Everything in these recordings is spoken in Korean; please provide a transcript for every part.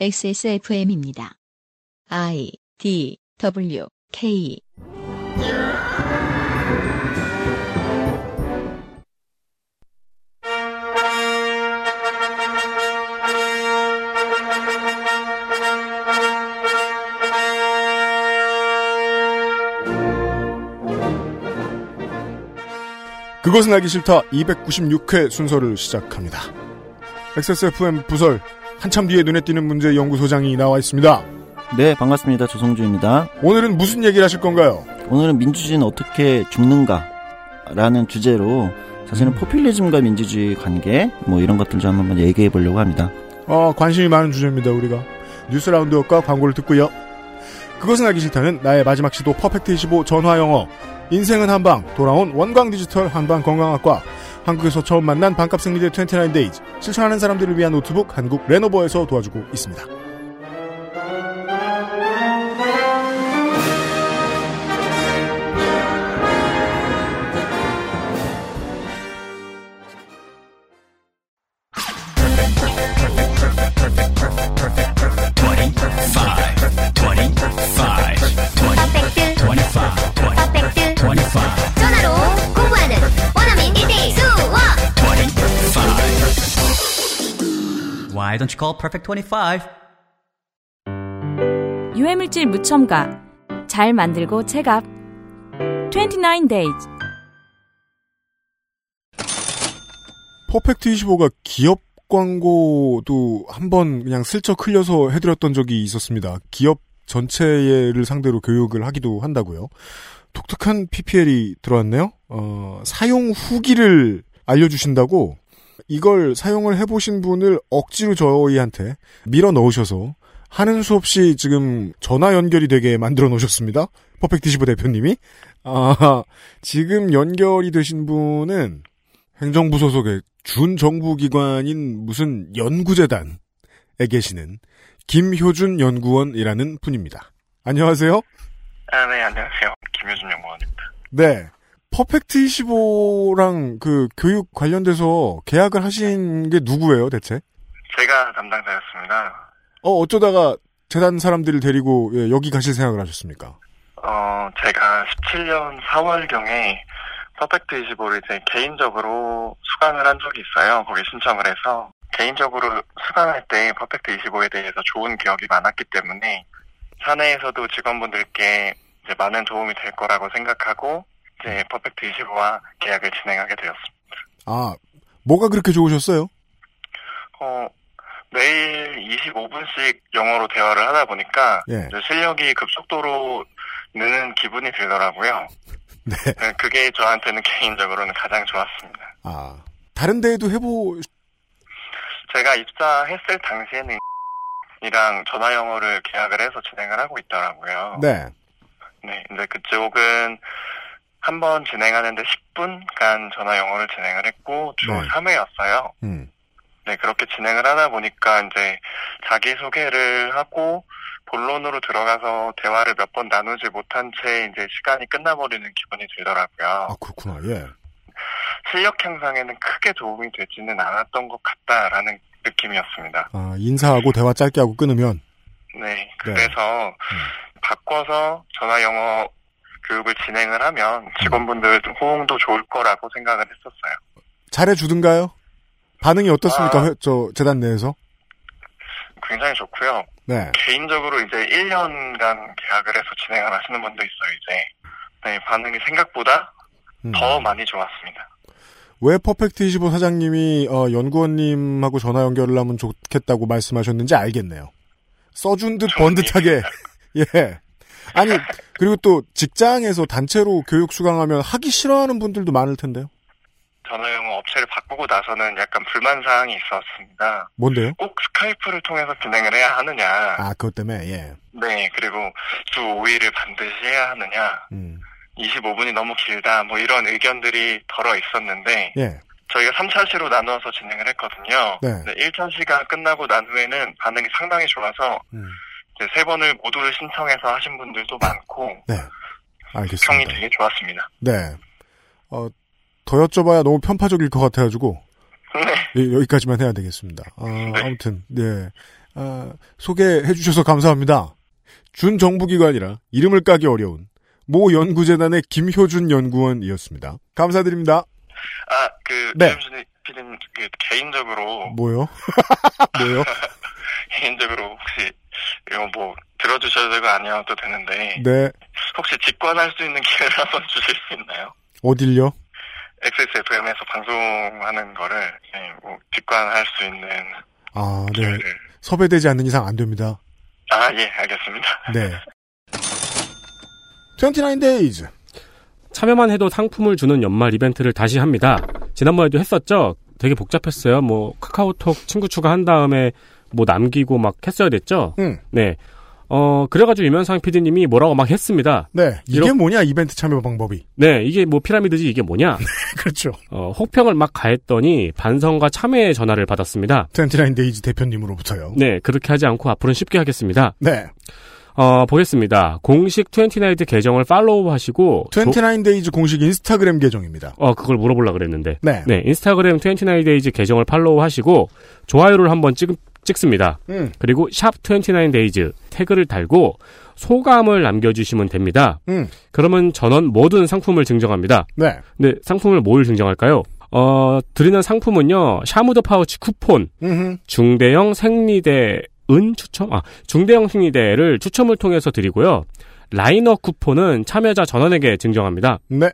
XSFM입니다. I D W K 그것은 알기 싫다 296회 순서를 시작합니다. XSFM 부설 한참 뒤에 눈에 띄는 문제 연구소장이 나와 있습니다. 네, 반갑습니다. 조성주입니다. 오늘은 무슨 얘기를 하실 건가요? 오늘은 민주주의는 어떻게 죽는가? 라는 주제로 사실은 포퓰리즘과 민주주의 관계 뭐 이런 것들 좀 한번 얘기해 보려고 합니다. 어, 관심이 많은 주제입니다, 우리가. 뉴스 roundup과 광고를 듣고요. 그것은 알기 싫다는 나의 마지막 시도 퍼펙트 25 전화 영어. 인생은 한방, 돌아온 원광 디지털 한방 건강학과. 한국에서 처음 만난 반값 생리대 29days. 실천하는 사람들을 위한 노트북 한국 레노버에서 도와주고 있습니다. 퍼 Why don't you call Perfect 25? 유해물질 무첨가 잘 만들고 체갑 29 days 퍼펙트 25가 기업 광고도 한 번 그냥 슬쩍 흘려서 해드렸던 적이 있었습니다. 기업 전체를 상대로 교육을 하기도 한다고요. 독특한 PPL이 들어왔네요. 어, 사용 후기를 알려주신다고 이걸 사용을 해보신 분을 억지로 저희한테 밀어 넣으셔서 하는 수 없이 지금 전화 연결이 되게 만들어 놓으셨습니다. 퍼펙트25 대표님이. 아, 지금 연결이 되신 분은 행정부 소속의 준정부기관인 무슨 연구재단에 계시는 김효준 연구원이라는 분입니다. 안녕하세요. 아, 네, 안녕하세요. 김효준 연구원입니다. 네. 퍼펙트 25랑 그 교육 관련돼서 계약을 하신 게 누구예요, 대체? 제가 담당자였습니다. 어, 어쩌다가 재단 사람들을 데리고 예, 여기 가실 생각을 하셨습니까? 어, 제가 17년 4월경에 퍼펙트 25를 이제 개인적으로 수강을 한 적이 있어요. 거기 신청을 해서. 개인적으로 수강할 때 퍼펙트 25에 대해서 좋은 기억이 많았기 때문에 사내에서도 직원분들께 이제 많은 도움이 될 거라고 생각하고 이제 퍼펙트 25와 계약을 진행하게 되었습니다. 아, 뭐가 그렇게 좋으셨어요? 어, 매일 25분씩 영어로 대화를 하다 보니까 예. 이제 실력이 급속도로 느는 기분이 들더라고요. 네. 네, 그게 저한테는 개인적으로는 가장 좋았습니다. 아, 다른 데에도 해보, 제가 입사했을 당시에는 이랑 전화 영어를 계약을 해서 진행을 하고 있더라고요. 네. 네, 근데 그쪽은 한 번 진행하는데 10분간 전화 영어를 진행을 했고 주 네. 3회였어요. 음. 네, 그렇게 진행을 하다 보니까 이제 자기소개를 하고 본론으로 들어가서 대화를 몇 번 나누지 못한 채 이제 시간이 끝나버리는 기분이 들더라고요. 아, 그렇구나, 예. 실력 향상에는 크게 도움이 되지는 않았던 것 같다라는 느낌이었습니다. 아, 인사하고 대화 짧게 하고 끊으면, 네, 그래서 바꿔서 전화 영어 교육을 진행을 하면 직원분들 호응도 좋을 거라고 생각을 했었어요. 잘해주든가요? 반응이 어떻습니까? 아. 회- 저, 재단 내에서? 굉장히 좋고요. 네. 개인적으로 이제 1년간 계약을 해서 진행을 하시는 분도 있어요, 이제. 네, 반응이 생각보다 음. 더 많이 좋았습니다. 왜 퍼펙트 25 사장님이, 어, 연구원님하고 전화 연결을 하면 좋겠다고 말씀하셨는지 알겠네요. 써준 듯 번 듯하게. 예. 아니, 그리고 또 직장에서 단체로 교육 수강하면 하기 싫어하는 분들도 많을 텐데요. 영어 업체를 바꾸고 나서는 약간 불만 사항이 있었습니다. 뭔데요? 꼭 스카이프를 통해서 진행을 해야 하느냐. 아, 그것 때문에, 예. 네, 그리고 주 5일을 반드시 해야 하느냐. 음. 25분이 너무 길다. 뭐 이런 의견들이 덜어 있었는데 예. 저희가 3차 시로 나누어서 진행을 했거든요. 네. 1차 시가 끝나고 난 후에는 반응이 상당히 좋아서 음. 세 번을 모두를 신청해서 하신 분들도 많고 네. 평이 알겠습니다. 되게 좋았습니다. 네. 어, 더 여쭤봐야 너무 편파적일 것 같아가지고, 네. 예, 여기까지만 해야 되겠습니다. 아, 네. 아무튼, 네. 아, 소개해 주셔서 감사합니다. 준 정부기관이라 이름을 까기 어려운 모 연구재단의 김효준 연구원이었습니다. 감사드립니다. 아, 그, 네. 네. 피디님, 그, 개인적으로, 뭐요? 뭐요? 개인적으로 혹시, 이거 뭐, 들어주셔도 되고 아니어도 되는데, 네. 혹시 직관할 수 있는 기회를 한번 주실 수 있나요? 어딜요? XSFM에서 방송하는 거를, 네, 뭐, 직관할 수 있는 아, 네. 기회를. 섭외되지 않는 이상 안 됩니다. 아, 예, 알겠습니다. 네. 29days. 참여만 해도 상품을 주는 연말 이벤트를 다시 합니다. 지난번에도 했었죠? 되게 복잡했어요. 뭐, 카카오톡 친구 추가한 다음에 뭐 남기고 막 했어야 됐죠? 응. 네. 어, 그래가지고 유면상 PD님이 뭐라고 막 했습니다. 네. 이게 이렇- 뭐냐, 이벤트 참여 방법이. 네, 이게 뭐 피라미드지 이게 뭐냐? 그렇죠. 어, 혹평을 막 가했더니 반성과 참여의 전화를 받았습니다. 29days 대표님으로부터요. 네, 그렇게 하지 않고 앞으로는 쉽게 하겠습니다. 네. 어, 보겠습니다. 공식 29나이트 계정을 팔로우 하시고 29days 공식 인스타그램 계정입니다. 어, 그걸 물어보려고 그랬는데. 네. 네, 인스타그램 29days 계정을 팔로우 하시고 좋아요를 한번 찍, 찍습니다. 음. 그리고 샵 29days 태그를 달고 소감을 남겨주시면 됩니다. 음. 그러면 전원 모든 상품을 증정합니다. 네. 근데 상품을 뭘 증정할까요? 어, 드리는 상품은요, 샤무드 파우치 쿠폰, 음흠. 중대형 생리대 은 추첨, 아, 중대형 생리대를 추첨을 통해서 드리고요. 라이너 쿠폰은 참여자 전원에게 증정합니다. 네.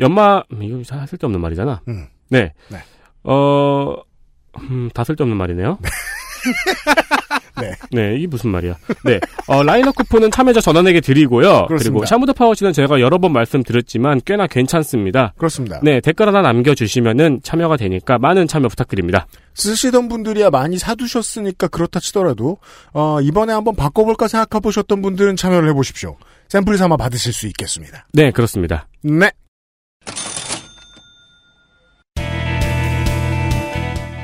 연마, 음, 이거 다 쓸데없는 말이잖아. 음. 네. 네. 어, 음, 다 쓸데없는 말이네요. 네. 네, 이게 무슨 말이야. 네. 어, 라이너 쿠폰은 참여자 전원에게 드리고요. 그렇습니다. 그리고 샤무드 파우치는 제가 여러 번 말씀드렸지만 꽤나 괜찮습니다. 그렇습니다. 네, 댓글 하나 남겨주시면은 참여가 되니까 많은 참여 부탁드립니다. 쓰시던 분들이야 많이 사두셨으니까 그렇다 치더라도 어, 이번에 한번 바꿔볼까 생각해보셨던 분들은 참여를 해보십시오. 샘플 삼아 받으실 수 있겠습니다. 네, 그렇습니다. 네.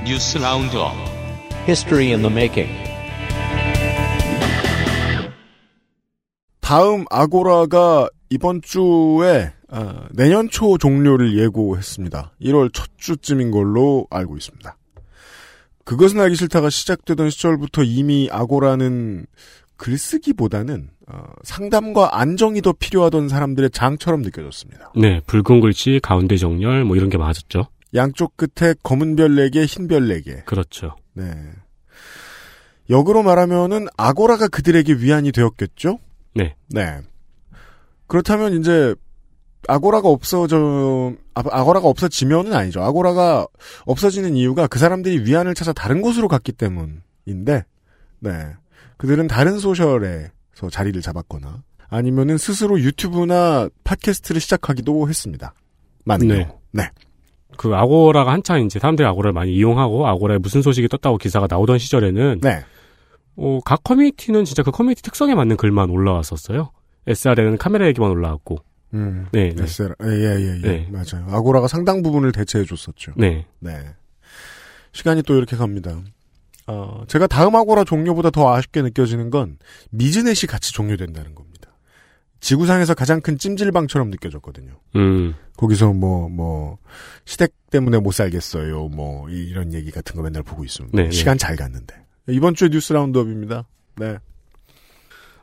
뉴스 roundup History in the making. 다음 아고라가 이번 주에 어, 내년 초 종료를 예고했습니다. 1월 첫 주쯤인 걸로 알고 있습니다. 그것은 알기 싫다가 시작되던 시절부터 이미 아고라는 글쓰기보다는 어, 상담과 안정이 더 필요하던 사람들의 장처럼 느껴졌습니다. 네, 붉은 글씨, 가운데 정렬, 뭐 이런 게 맞았죠. 양쪽 끝에 검은 별 4개, 흰별 4개. 그렇죠. 네. 역으로 말하면은 아고라가 그들에게 위안이 되었겠죠? 네. 네. 그렇다면 이제 아고라가 없어져 아, 아고라가 없어지면은 아니죠. 아고라가 없어지는 이유가 그 사람들이 위안을 찾아 다른 곳으로 갔기 때문인데, 네. 그들은 다른 소셜에서 자리를 잡았거나 아니면은 스스로 유튜브나 팟캐스트를 시작하기도 했습니다. 맞네요. 네. 네. 그 아고라가 한창 이제 사람들이 아고라를 많이 이용하고 아고라에 무슨 소식이 떴다고 기사가 나오던 시절에는 네. 어, 각 커뮤니티는 진짜 그 커뮤니티 특성에 맞는 글만 올라왔었어요. SLR에는 카메라 얘기만 올라왔고. 음. 네, 네. SLR, 예, 예, 예, 예. 네. 맞아요. 아고라가 상당 부분을 대체해 줬었죠. 네. 네. 시간이 또 이렇게 갑니다. 어, 제가 다음 아고라 종료보다 더 아쉽게 느껴지는 건 미즈넷이 같이 종료된다는 겁니다. 지구상에서 가장 큰 찜질방처럼 느껴졌거든요. 음. 거기서 뭐, 뭐, 시댁 때문에 못 살겠어요. 뭐, 이- 이런 얘기 같은 거 맨날 보고 있습니다. 네, 시간 잘 갔는데. 이번 주에 뉴스 라운드업입니다. 네.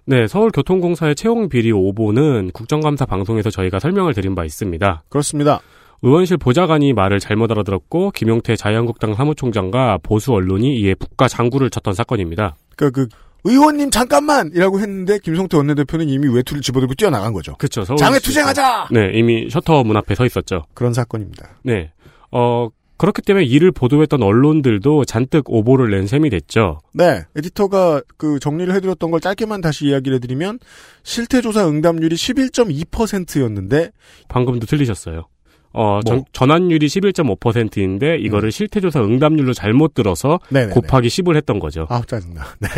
네, 서울교통공사의 채용 비리 오보는 국정감사 방송에서 저희가 설명을 드린 바 있습니다. 그렇습니다. 의원실 보좌관이 말을 잘못 알아들었고 김용태 자유한국당 사무총장과 보수 언론이 이에 북과 장구를 쳤던 사건입니다. 그니까 그, 의원님 잠깐만! 이라고 했는데 김성태 원내대표는 이미 외투를 집어들고 뛰어나간 거죠. 그렇죠. 장외 투쟁하자! 네, 이미 셔터 문 앞에 서 있었죠. 그런 사건입니다. 네. 어, 그렇기 때문에 이를 보도했던 언론들도 잔뜩 오보를 낸 셈이 됐죠. 네, 에디터가 그 정리를 해드렸던 걸 짧게만 다시 이야기를 해드리면 실태조사 응답률이 11.2%였는데 방금도 틀리셨어요. 어, 전, 뭐? 전환율이 11.5%인데 이거를 실태조사 응답률로 잘못 들어서 네네네. 곱하기 10을 했던 거죠. 아 짜증나. 네.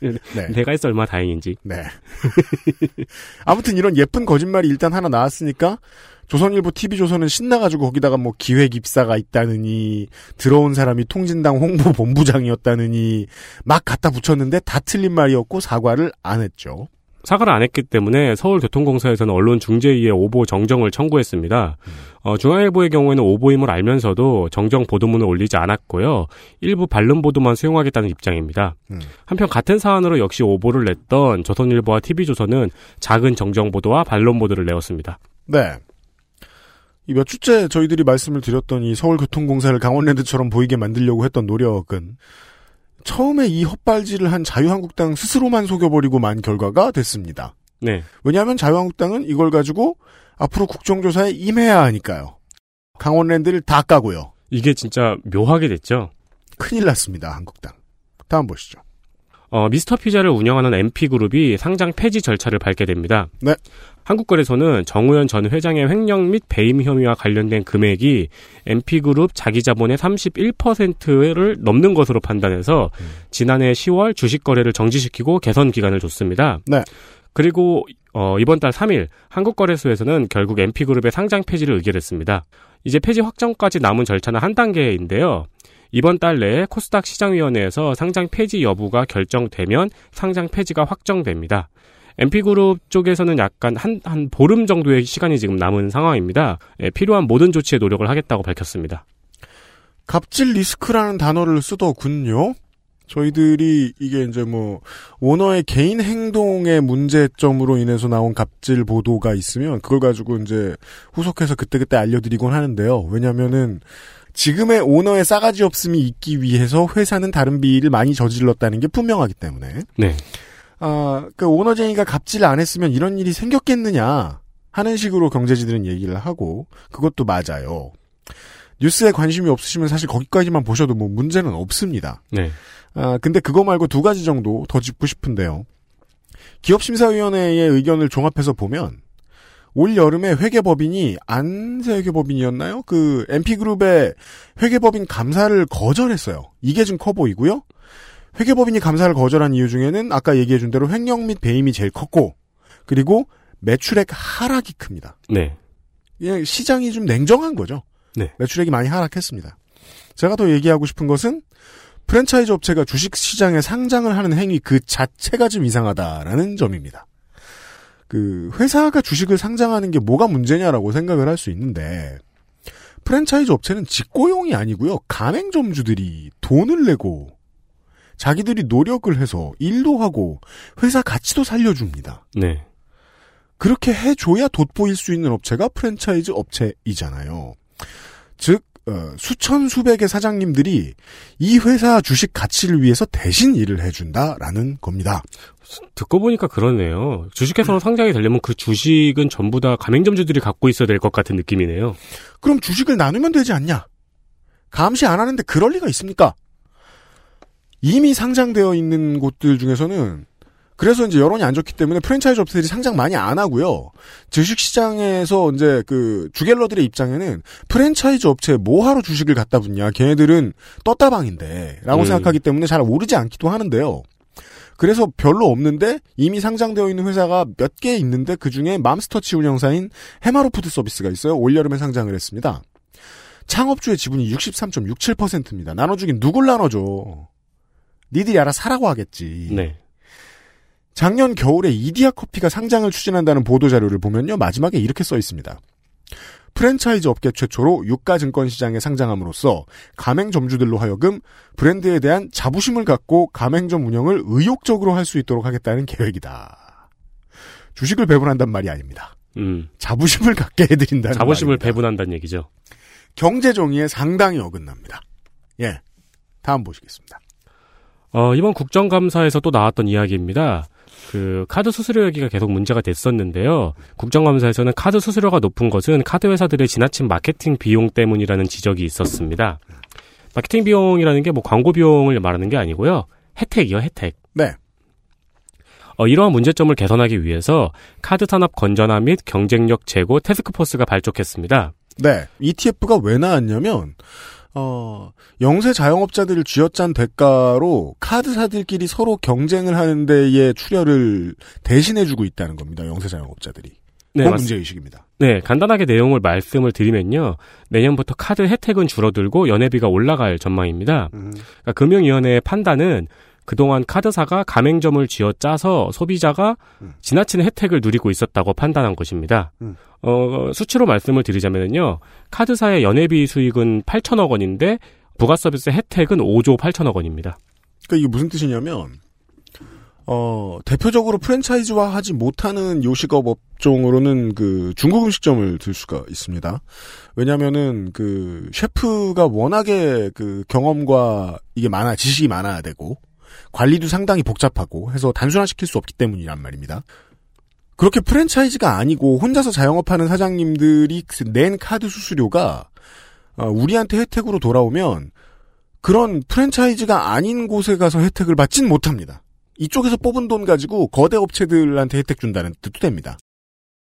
네. 내가 했어 얼마나 다행인지. 네. 아무튼 이런 예쁜 거짓말이 일단 하나 나왔으니까 조선일보 TV조선은 신나가지고 거기다가 뭐 기획 입사가 있다느니 들어온 사람이 통진당 홍보본부장이었다느니 막 갖다 붙였는데 다 틀린 말이었고 사과를 안 했죠. 사과를 안 했기 때문에 서울교통공사에서는 언론 중재위에 오보 정정을 청구했습니다. 어, 중앙일보의 경우에는 오보임을 알면서도 정정 보도문을 올리지 않았고요. 일부 반론 보도만 수용하겠다는 입장입니다. 음. 한편 같은 사안으로 역시 오보를 냈던 조선일보와 TV조선은 작은 정정 보도와 반론 보도를 내었습니다. 네. 이 몇 주째 저희들이 말씀을 드렸던 이 서울교통공사를 강원랜드처럼 보이게 만들려고 했던 노력은 처음에 이 헛발질을 한 자유한국당 스스로만 속여버리고 만 결과가 됐습니다. 네. 왜냐하면 자유한국당은 이걸 가지고 앞으로 국정조사에 임해야 하니까요. 강원랜드를 다 까고요. 이게 진짜 묘하게 됐죠. 큰일 났습니다, 한국당. 다음 보시죠. 어, 미스터 피자를 운영하는 MP그룹이 상장 폐지 절차를 밟게 됩니다. 네. 한국거래소는 정우현 전 회장의 횡령 및 배임 혐의와 관련된 금액이 MP그룹 자기 자본의 31%를 넘는 것으로 판단해서 지난해 10월 주식 거래를 정지시키고 개선 기간을 줬습니다. 네. 그리고 어, 이번 달 3일 한국거래소에서는 결국 MP그룹의 상장 폐지를 의결했습니다. 이제 폐지 확정까지 남은 절차는 한 단계인데요. 이번 달 내에 코스닥 시장위원회에서 상장 폐지 여부가 결정되면 상장 폐지가 확정됩니다. MP그룹 쪽에서는 약간 한, 한 보름 정도의 시간이 지금 남은 상황입니다. 예, 필요한 모든 조치에 노력을 하겠다고 밝혔습니다. 갑질 리스크라는 단어를 쓰더군요. 저희들이 이게 이제 뭐 오너의 개인 행동의 문제점으로 인해서 나온 갑질 보도가 있으면 그걸 가지고 이제 후속해서 그때그때 알려드리곤 하는데요. 왜냐면은 지금의 오너의 싸가지 없음이 있기 위해서 회사는 다른 비리를 많이 저질렀다는 게 분명하기 때문에 네. 아, 그 오너쟁이가 갑질 안 했으면 이런 일이 생겼겠느냐 하는 식으로 경제지들은 얘기를 하고 그것도 맞아요. 뉴스에 관심이 없으시면 사실 거기까지만 보셔도 뭐 문제는 없습니다. 네. 아, 근데 그거 말고 두 가지 정도 더 짚고 싶은데요. 기업심사위원회의 의견을 종합해서 보면 올 여름에 회계법인이 안새 회계법인이었나요? 그 MP그룹의 회계법인 감사를 거절했어요. 이게 좀 커 보이고요. 회계법인이 감사를 거절한 이유 중에는 아까 얘기해준 대로 횡령 및 배임이 제일 컸고 그리고 매출액 하락이 큽니다. 네. 예, 시장이 좀 냉정한 거죠. 네. 매출액이 많이 하락했습니다. 제가 더 얘기하고 싶은 것은 프랜차이즈 업체가 주식 시장에 상장을 하는 행위 그 자체가 좀 이상하다라는 점입니다. 그 회사가 주식을 상장하는 게 뭐가 문제냐라고 생각을 할 수 있는데 프랜차이즈 업체는 직고용이 아니고요. 가맹점주들이 돈을 내고 자기들이 노력을 해서 일도 하고 회사 가치도 살려줍니다. 네. 그렇게 해줘야 돋보일 수 있는 업체가 프랜차이즈 업체이잖아요. 즉 어, 수천 수백의 사장님들이 이 회사 주식 가치를 위해서 대신 일을 해준다라는 겁니다. 듣고 보니까 그러네요. 주식회사로 상장이 되려면 그 주식은 전부 다 가맹점주들이 갖고 있어야 될 것 같은 느낌이네요. 그럼 주식을 나누면 되지 않냐? 감시 안 하는데 그럴 리가 있습니까? 이미 상장되어 있는 곳들 중에서는 그래서 이제 여론이 안 좋기 때문에 프랜차이즈 업체들이 상장 많이 안 하고요. 주식 시장에서 이제 그 주갤러들의 입장에는 프랜차이즈 업체에 뭐하러 주식을 갖다 붙냐. 걔네들은 떴다방인데. 라고 음. 생각하기 때문에 잘 오르지 않기도 하는데요. 그래서 별로 없는데 이미 상장되어 있는 회사가 몇 개 있는데 그 중에 맘스터치 운영사인 해마로푸드 서비스가 있어요. 올여름에 상장을 했습니다. 창업주의 지분이 63.67%입니다. 나눠주긴 누굴 나눠줘. 니들이 알아 사라고 하겠지. 네. 작년 겨울에 이디야 커피가 상장을 추진한다는 보도 자료를 보면요. 마지막에 이렇게 써 있습니다. 프랜차이즈 업계 최초로 유가 증권 시장에 상장함으로써 가맹점주들로 하여금 브랜드에 대한 자부심을 갖고 가맹점 운영을 의욕적으로 할 수 있도록 하겠다는 계획이다. 주식을 배분한단 말이 아닙니다. 음. 자부심을 갖게 해드린다는 자부심을 말입니다. 배분한다는 얘기죠. 경제 정의에 상당히 어긋납니다. 예. 다음 보시겠습니다. 어, 이번 국정감사에서 또 나왔던 이야기입니다. 그 카드 수수료 얘기가 계속 문제가 됐었는데요. 국정감사에서는 카드 수수료가 높은 것은 카드 회사들의 지나친 마케팅 비용 때문이라는 지적이 있었습니다. 마케팅 비용이라는 게 뭐 광고 비용을 말하는 게 아니고요. 혜택이요, 혜택. 네. 어, 이러한 문제점을 개선하기 위해서 카드 산업 건전화 및 경쟁력 제고 태스크포스가 발족했습니다. 네. ETF가 왜 나왔냐면, 어, 영세 자영업자들을 쥐어짠 대가로 카드사들끼리 서로 경쟁을 하는 데에 출혈을 대신해주고 있다는 겁니다. 영세 자영업자들이. 네, 문제의식입니다. 네, 간단하게 내용을 말씀을 드리면요. 내년부터 카드 혜택은 줄어들고 연회비가 올라갈 전망입니다. 그러니까 금융위원회의 판단은 그동안 카드사가 가맹점을 쥐어짜서 소비자가 지나치는 혜택을 누리고 있었다고 판단한 것입니다. 음. 어, 수치로 말씀을 드리자면요. 카드사의 연회비 수익은 8천억 원인데 부가 서비스 혜택은 5조 8천억 원입니다. 그러니까 이게 무슨 뜻이냐면 어, 대표적으로 프랜차이즈화 하지 못하는 요식업 업종으로는 그 중국 음식점을 들 수가 있습니다. 왜냐면은 그 셰프가 워낙에 그 경험과 이게 많아, 지식이 많아야 되고 관리도 상당히 복잡하고 해서 단순화시킬 수 없기 때문이란 말입니다. 그렇게 프랜차이즈가 아니고 혼자서 자영업하는 사장님들이 낸 카드 수수료가 어, 우리한테 혜택으로 돌아오면 그런 프랜차이즈가 아닌 곳에 가서 혜택을 받진 못합니다. 이쪽에서 뽑은 돈 가지고 거대 업체들한테 혜택 준다는 뜻도 됩니다.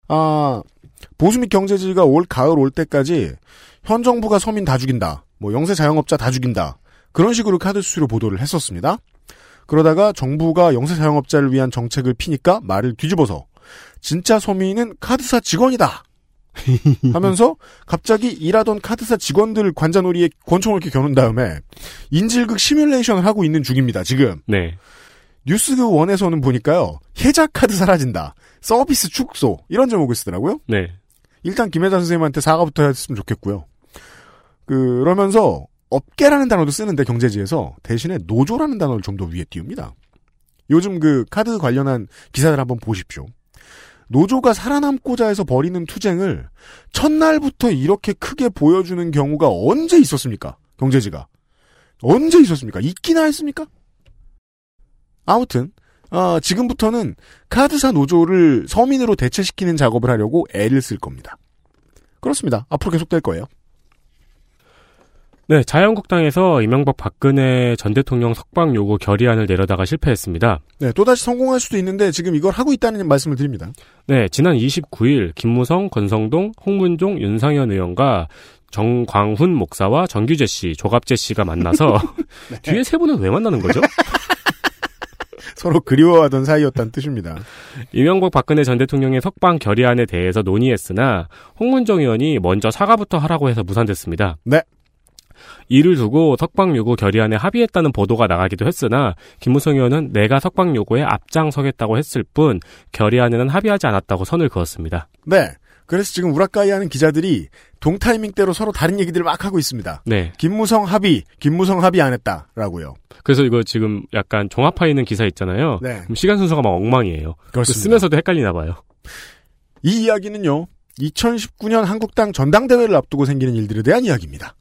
아, 보수 및 경제지가 올 가을 올 때까지 현 정부가 서민 다 죽인다. 뭐 영세 자영업자 다 죽인다. 그런 식으로 카드 수수료 보도를 했었습니다. 그러다가 정부가 영세 자영업자를 위한 정책을 피니까 말을 뒤집어서 진짜 서민은 카드사 직원이다. 하면서 갑자기 일하던 카드사 직원들 관자놀이에 권총을 이렇게 겨눈 다음에 인질극 시뮬레이션을 하고 있는 중입니다. 지금. 네. 뉴스 그 원에서는 보니까요. 혜자 카드 사라진다. 서비스 축소. 이런 제목을 쓰더라고요. 네. 일단 김혜자 선생님한테 사과부터 했으면 좋겠고요. 그러면서 업계라는 단어도 쓰는데 경제지에서 대신에 노조라는 단어를 좀 더 위에 띄웁니다. 요즘 그 카드 관련한 기사들 한번 보십시오. 노조가 살아남고자 해서 벌이는 투쟁을 첫날부터 이렇게 크게 보여주는 경우가 언제 있었습니까? 경제지가. 언제 있었습니까? 있기나 했습니까? 아무튼 어, 지금부터는 카드사 노조를 서민으로 대체시키는 작업을 하려고 애를 쓸 겁니다. 그렇습니다. 앞으로 계속될 거예요. 네, 자유한국당에서 이명박 박근혜 전 대통령 석방 요구 결의안을 내려다가 실패했습니다. 네, 또다시 성공할 수도 있는데 지금 이걸 하고 있다는 말씀을 드립니다. 네, 지난 29일 김무성, 권성동, 홍문종, 윤상현 의원과 정광훈 목사와 정규재 씨, 조갑재 씨가 만나서 네. 뒤에 세 분은 왜 만나는 거죠? 서로 그리워하던 사이였다는 뜻입니다. 이명박 박근혜 전 대통령의 석방 결의안에 대해서 논의했으나 홍문정 의원이 먼저 사과부터 하라고 해서 무산됐습니다. 네. 이를 두고 석방 요구 결의안에 합의했다는 보도가 나가기도 했으나 김무성 의원은 내가 석방 요구에 앞장서겠다고 했을 뿐 결의안에는 합의하지 않았다고 선을 그었습니다. 네. 그래서 지금 우라카이 하는 기자들이 동타이밍대로 서로 다른 얘기들을 막 하고 있습니다. 네. 김무성 합의, 김무성 합의 안 했다라고요. 그래서 이거 지금 약간 종합화 있는 기사 있잖아요. 네. 시간 순서가 막 엉망이에요. 그렇습니다. 쓰면서도 헷갈리나 봐요. 이 이야기는요. 2019년 한국당 전당대회를 앞두고 생기는 일들에 대한 이야기입니다.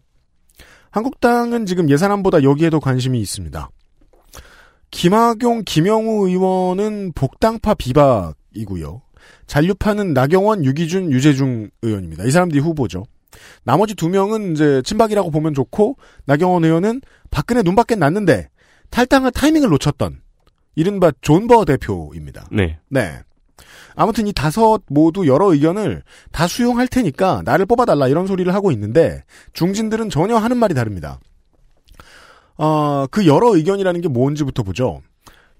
한국당은 지금 예산안보다 여기에도 관심이 있습니다. 김학용, 김영우 의원은 복당파 비박이고요. 잔류파는 나경원, 유기준, 유재중 의원입니다. 이 사람들이 후보죠. 나머지 두 명은 이제 친박이라고 보면 좋고 나경원 의원은 박근혜 눈밖에 났는데 탈당할 타이밍을 놓쳤던 이른바 존버 대표입니다. 네. 네. 아무튼 이 다섯 모두 여러 의견을 다 수용할 테니까 나를 뽑아달라 이런 소리를 하고 있는데 중진들은 전혀 하는 말이 다릅니다. 어, 그 여러 의견이라는 게 뭔지부터 보죠.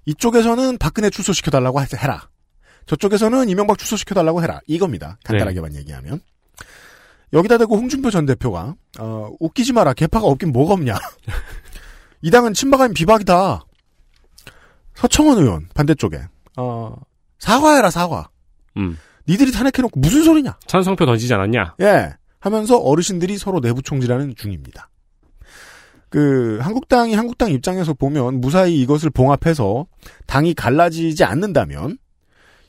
이쪽에서는 박근혜 출소시켜달라고 하- 해라. 저쪽에서는 이명박 출소시켜달라고 해라. 이겁니다. 간단하게만 얘기하면. 여기다 대고 홍준표 전 대표가 어, 웃기지 마라. 개파가 없긴 뭐가 없냐. 이 당은 친박 아닌 비박이다. 서청원 의원 반대쪽에 어, 사과해라 사과. 음. 니들이 탄핵해놓고 무슨 소리냐. 찬성표 던지지 않았냐? 예. 하면서 어르신들이 서로 내부 총질하는 중입니다. 그 한국당이 한국당 입장에서 보면 무사히 이것을 봉합해서 당이 갈라지지 않는다면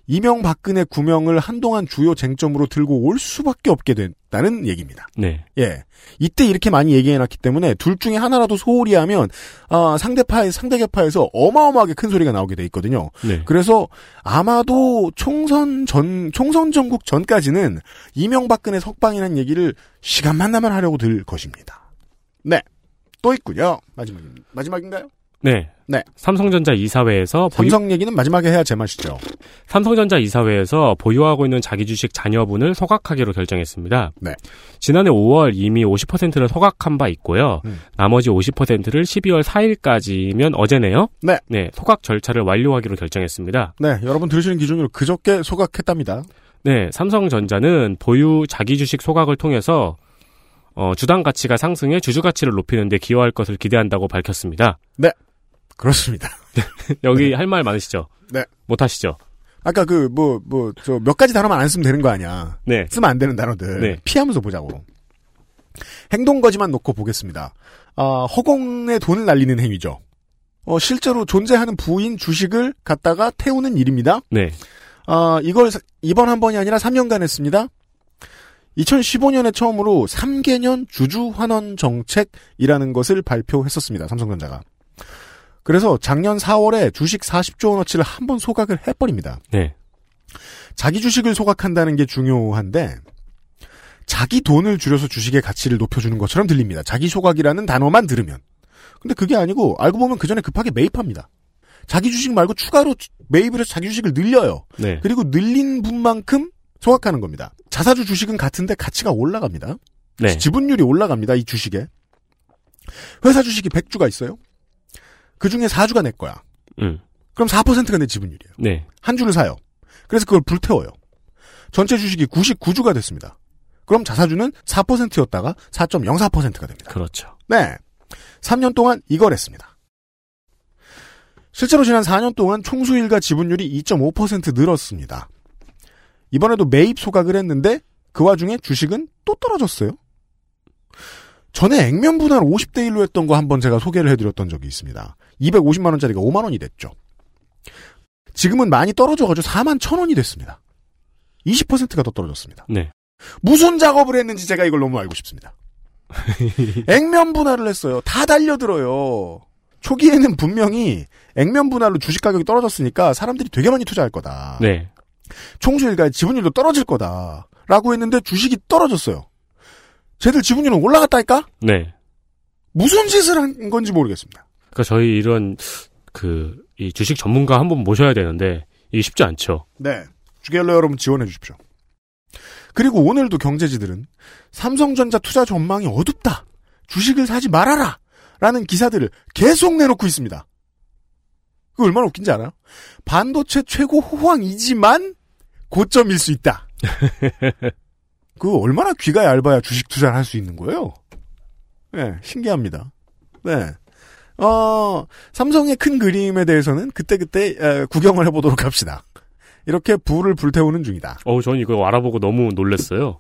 이명박근혜 구명을 한동안 주요 쟁점으로 들고 올 수밖에 없게 된 다는 얘기입니다. 네. 예. 이때 이렇게 많이 얘기해놨기 때문에 둘 중에 하나라도 소홀히 하면, 아, 상대파의, 상대계파에서 어마어마하게 큰 소리가 나오게 돼 있거든요. 네. 그래서 아마도 총선 전, 총선 전국 전까지는 이명박근혜 석방이라는 얘기를 시간만 나면 하려고 들 것입니다. 네. 또 있군요. 마지막, 마지막인가요? 네. 네. 삼성전자 이사회에서 보유- 삼성 얘기는 마지막에 해야 제맛이죠. 삼성전자 이사회에서 보유하고 있는 자기 주식 잔여분을 소각하기로 결정했습니다. 네. 지난해 5월 이미 50%를 소각한 바 있고요. 음. 나머지 50%를 12월 4일까지면 어제네요. 네. 네, 소각 절차를 완료하기로 결정했습니다. 네. 여러분 들으시는 기준으로 그저께 소각했답니다. 네, 삼성전자는 보유 자기 주식 소각을 통해서 어, 주당 가치가 상승해 주주 가치를 높이는 데 기여할 것을 기대한다고 밝혔습니다. 그렇습니다. 여기 할말 많으시죠? 네. 못 하시죠? 아까 그 뭐 뭐 저 몇 가지 단어만 안 쓰면 되는 거 아니야. 네. 쓰면 안 되는 단어들 네. 피하면서 보자고. 행동거지만 놓고 보겠습니다. 아, 허공에 돈을 날리는 행위죠. 어, 실제로 존재하는 부인 주식을 갖다가 태우는 일입니다. 네. 아, 이걸 사- 이번 한 번이 아니라 3년간 했습니다. 2015년에 처음으로 3개년 주주 환원 정책이라는 것을 발표했었습니다. 삼성전자가. 그래서 작년 4월에 주식 40조 원어치를 한 번 소각을 해버립니다. 네. 자기 주식을 소각한다는 게 중요한데 자기 돈을 줄여서 주식의 가치를 높여주는 것처럼 들립니다. 자기 소각이라는 단어만 들으면. 근데 그게 아니고 알고 보면 그 전에 급하게 매입합니다. 자기 주식 말고 추가로 주- 매입을 해서 자기 주식을 늘려요. 네. 그리고 늘린 분만큼 소각하는 겁니다. 자사주 주식은 같은데 가치가 올라갑니다. 네. 지분율이 올라갑니다. 이 주식에. 회사 주식이 100주가 있어요. 그 중에 4주가 내 거야. 음. 그럼 4%가 내 지분율이에요. 네. 한 주를 사요. 그래서 그걸 불태워요. 전체 주식이 99주가 됐습니다. 그럼 자사주는 4%였다가 4.04%가 됩니다. 그렇죠. 네. 3년 동안 이걸 했습니다. 실제로 지난 4년 동안 총수일가 지분율이 2.5% 늘었습니다. 이번에도 매입 소각을 했는데 그 와중에 주식은 또 떨어졌어요. 전에 액면 분할 50대 1로 했던 거 한번 제가 소개를 해드렸던 적이 있습니다. 250만 원짜리가 5만 원이 됐죠. 지금은 많이 떨어져가지고 4만 천 원이 됐습니다. 20%가 더 떨어졌습니다. 네. 무슨 작업을 했는지 제가 이걸 너무 알고 싶습니다. 액면 분할을 했어요. 다 달려들어요. 초기에는 분명히 액면 분할로 주식 가격이 떨어졌으니까 사람들이 되게 많이 투자할 거다. 네. 총수일가의 지분율도 떨어질 거다. 라고 했는데 주식이 떨어졌어요. 쟤들 지분율은 올라갔다니까? 네. 무슨 짓을 한 건지 모르겠습니다. 그러니까 저희 이런 그 이 주식 전문가 한 분 모셔야 되는데 이게 쉽지 않죠. 네. 주갤러 여러분 지원해 주십시오. 그리고 오늘도 경제지들은 삼성전자 투자 전망이 어둡다. 주식을 사지 말아라. 라는 기사들을 계속 내놓고 있습니다. 그거 얼마나 웃긴지 알아요? 반도체 최고 호황이지만 고점일 수 있다. 그거 얼마나 귀가 얇아야 주식 투자를 할 수 있는 거예요? 네, 신기합니다. 네. 어, 삼성의 큰 그림에 대해서는 그때그때 에, 구경을 해보도록 합시다. 이렇게 불을 불태우는 중이다. 어우, 저는 이거 알아보고 너무 놀랐어요.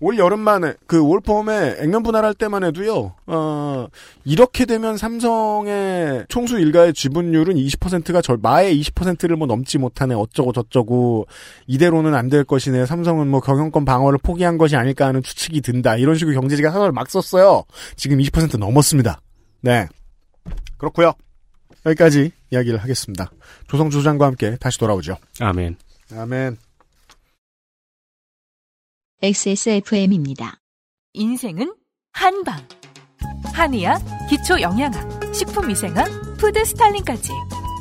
올 여름만에 그올 봄에 액면 분할할 때만 해도요. 어 이렇게 되면 삼성의 총수 일가의 지분율은 20%가 절 마의 20%를 뭐 넘지 못하네 어쩌고 저쩌고 이대로는 안 될 것이네 삼성은 뭐 경영권 방어를 포기한 것이 아닐까 하는 추측이 든다 이런 식으로 경제지가 사설을 막 썼어요. 지금 20% 넘었습니다. 네 그렇고요. 여기까지 이야기를 하겠습니다. 조성주 장과 함께 다시 돌아오죠. 아멘. 아멘. XSFM입니다. 인생은 한방. 한의학, 기초 영양학, 식품 위생학, 푸드 스타일링까지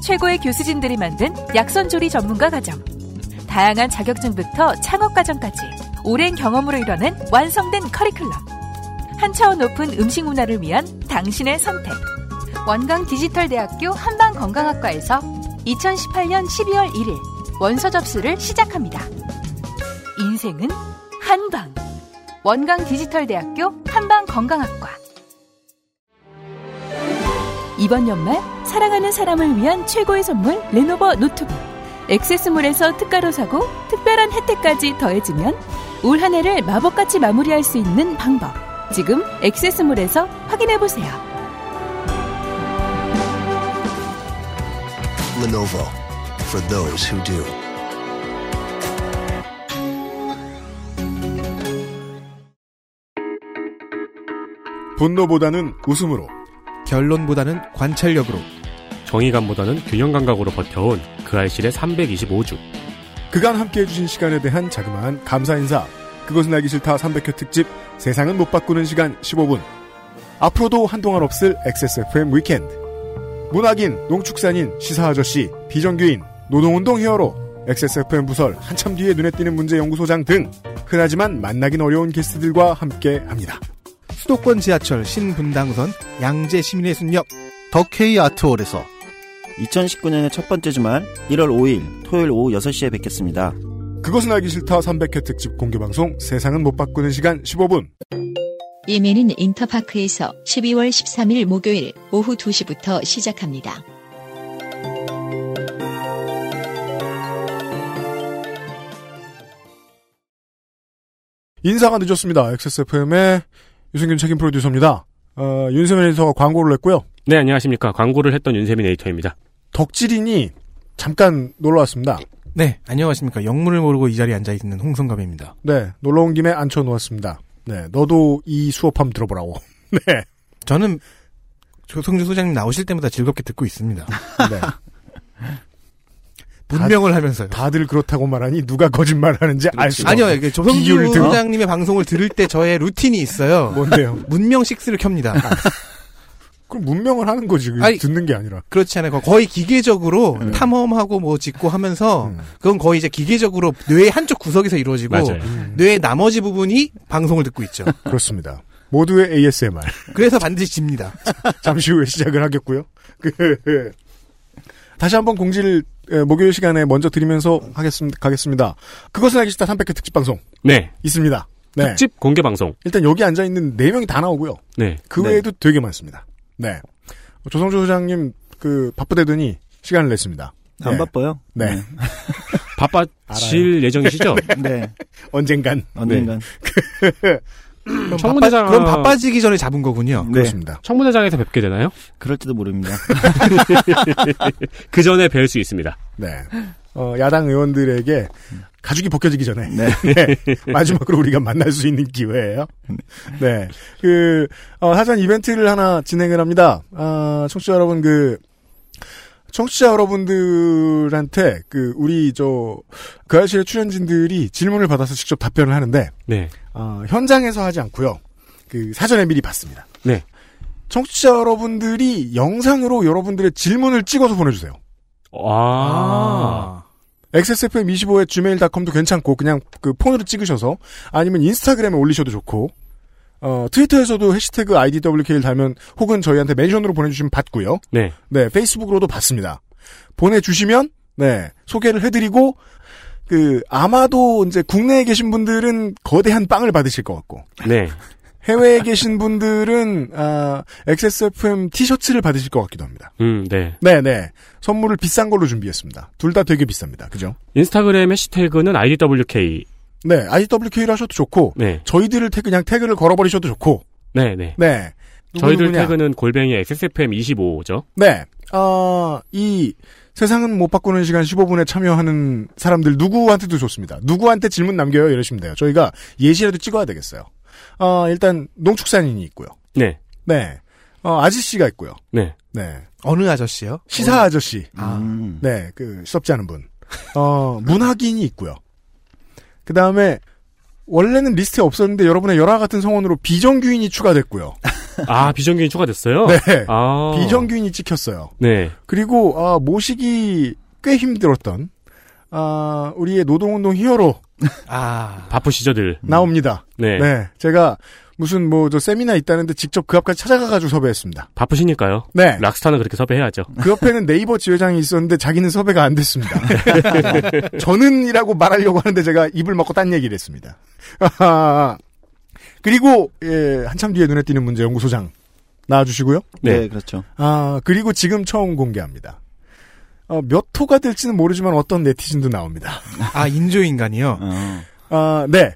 최고의 교수진들이 만든 약선조리 전문가 과정. 다양한 자격증부터 창업 과정까지 오랜 경험으로 이뤄낸 완성된 커리큘럼. 한 차원 높은 음식 문화를 위한 당신의 선택. 원광 디지털대학교 한방건강학과에서 2018년 12월 1일 원서 접수를 시작합니다. 인생은 한방. 원광 디지털대학교 한방건강학과 이번 연말 사랑하는 사람을 위한 최고의 선물 레노버 노트북. 액세스몰에서 특가로 사고 특별한 혜택까지 더해지면 올 한 해를 마법같이 마무리할 수 있는 방법. 지금 액세스몰에서 확인해 보세요. Lenovo for those who do. 분노보다는 웃음으로 결론보다는 관찰력으로 정의감보다는 균형 감각으로 버텨온 그 알실의 325주. 그간 함께 해주신 시간에 대한 자그마한 감사 인사. 그것은 알기 싫다 300회 특집 세상은 못 바꾸는 시간 15분. 앞으로도 한동안 없을 XSFM 위켄드. 문학인, 농축산인, 시사아저씨, 비정규인, 노동운동 히어로, XSFM 부설, 한참 뒤에 눈에 띄는 문제 연구소장 등 흔하지만 만나긴 어려운 게스트들과 함께 합니다. 수도권 지하철 신분당선 양재 시민의 순역 덕케이 아트홀에서 2019년의 첫 번째 주말 1월 5일 토요일 오후 6시에 뵙겠습니다. 그것은 알기 싫다 300회 특집 공개방송 세상은 못 바꾸는 시간 15분. 예매는 인터파크에서 12월 13일 목요일 오후 2시부터 시작합니다. 인사가 늦었습니다. XSFM의 유승균 책임 프로듀서입니다. 어, 윤세민 에이터가 광고를 했고요. 네, 안녕하십니까. 광고를 했던 윤세민 에이터입니다. 덕질인이 잠깐 놀러 왔습니다. 네, 안녕하십니까. 영문을 모르고 이 자리에 앉아있는 홍성갑입니다. 네, 놀러 온 김에 앉혀놓았습니다. 네, 너도 이 수업 한번 들어보라고. 네. 저는 조성주 소장님 나오실 때마다 즐겁게 듣고 있습니다. 네. 문명을 다- 하면서요. 다들 그렇다고 말하니 누가 거짓말 하는지 알 수가 아니요, 없어요. 이게 조성주? 소장님의 방송을 들을 때 저의 루틴이 있어요. 뭔데요? 문명 6를 켭니다. 그럼 문명을 하는 거지. 그 아니, 듣는 게 아니라. 그렇지 않아요. 거의 기계적으로 네. 탐험하고 뭐 짓고 하면서 음. 그건 거의 이제 기계적으로 뇌의 한쪽 구석에서 이루어지고 맞아요. 뇌의 나머지 부분이 방송을 듣고 있죠. 그렇습니다. 모두의 ASMR. 그래서 반드시 집니다. 잠시 후에 시작을 하겠고요. 그, 다시 한번 공지를 에, 목요일 시간에 먼저 드리면서 하겠습니다. 가겠습니다. 그것은 알기 싫다 300회 특집 방송 네. 있습니다. 네. 특집 공개 방송. 일단 여기 앉아 있는 네 명이 다 나오고요. 네. 그 네. 외에도 되게 많습니다. 네. 조성조 소장님 그 바쁘대더니 시간을 냈습니다. 안 네. 바빠요? 네. 바빠질 예정이시죠? 네. 언젠간. 언젠간. 그럼, 청문회장- 바빠, 그럼 바빠지기 전에 잡은 거군요. 네. 그렇습니다. 청문회장에서 뵙게 되나요? 그럴지도 모릅니다. 그 전에 뵐 수 있습니다. 네. 어, 야당 의원들에게 가죽이 벗겨지기 전에 네. 네. 마지막으로 우리가 만날 수 있는 기회예요. 네. 그 어, 사전 이벤트를 하나 진행을 합니다. 아, 청취자 여러분 그 청취자 여러분들한테 그 우리 저 그 아실의 출연진들이 질문을 받아서 직접 답변을 하는데 네. 어, 현장에서 하지 않고요. 그 사전에 미리 받습니다. 네. 청취자 여러분들이 영상으로 여러분들의 질문을 찍어서 보내주세요. 아. XSFM25의 gmail.com도 괜찮고 그냥 그 폰으로 찍으셔서 아니면 인스타그램에 올리셔도 좋고 어, 트위터에서도 해시태그 IDWK를 달면 혹은 저희한테 멘션으로 보내주시면 받고요. 네. 네, 페이스북으로도 받습니다. 보내주시면 네 소개를 해드리고 그 아마도 이제 국내에 계신 분들은 거대한 빵을 받으실 것 같고 네. 해외에 계신 분들은 아, XSFM 티셔츠를 받으실 것 같기도 합니다. 음, 네. 네 네 선물을 비싼 걸로 준비했습니다. 둘 다 되게 비쌉니다. 그죠? 인스타그램 해시태그는 IDWK. 네, IWK를 하셔도 좋고, 네. 저희들을 태그, 그냥 태그를 걸어 버리셔도 좋고, 네, 네. 네. 저희들 누구누구냐. 태그는 골뱅이 XSFM25죠. 네. 어, 이 세상은 못 바꾸는 시간 15분에 참여하는 사람들 누구한테도 좋습니다. 누구한테 질문 남겨요? 이러시면 돼요. 저희가 예시라도 찍어야 되겠어요. 어, 일단, 농축산인이 있고요. 네. 네. 어, 아저씨가 있고요. 네. 네. 어느 아저씨요? 시사 아저씨. 음. 네, 그, 시덥지 않은 분. 어, 문학인이 있고요. 그 다음에, 원래는 리스트에 없었는데 여러분의 열화 같은 성원으로 비정규인이 추가됐고요. 아, 비정규인 추가됐어요? 네. 아. 비정규인이 찍혔어요. 네. 그리고, 아, 모시기 꽤 힘들었던, 아, 우리의 노동운동 히어로 아, 바쁘시죠 들. 나옵니다. 네. 네. 제가 무슨 뭐, 저 세미나 있다는데 직접 그 앞까지 찾아가가지고 섭외했습니다. 바쁘시니까요. 네. 락스타는 그렇게 섭외해야죠. 그 옆에는 네이버 지회장이 있었는데 자기는 섭외가 안 됐습니다. 저는이라고 말하려고 하는데 제가 입을 먹고 딴 얘기를 했습니다. 아하. 그리고 예, 한참 뒤에 눈에 띄는 문제 연구소장 나와주시고요. 네. 네. 그렇죠. 아 그리고 지금 처음 공개합니다. 어, 몇 호가 될지는 모르지만 어떤 네티즌도 나옵니다. 아 인조인간이요? 어. 아, 네.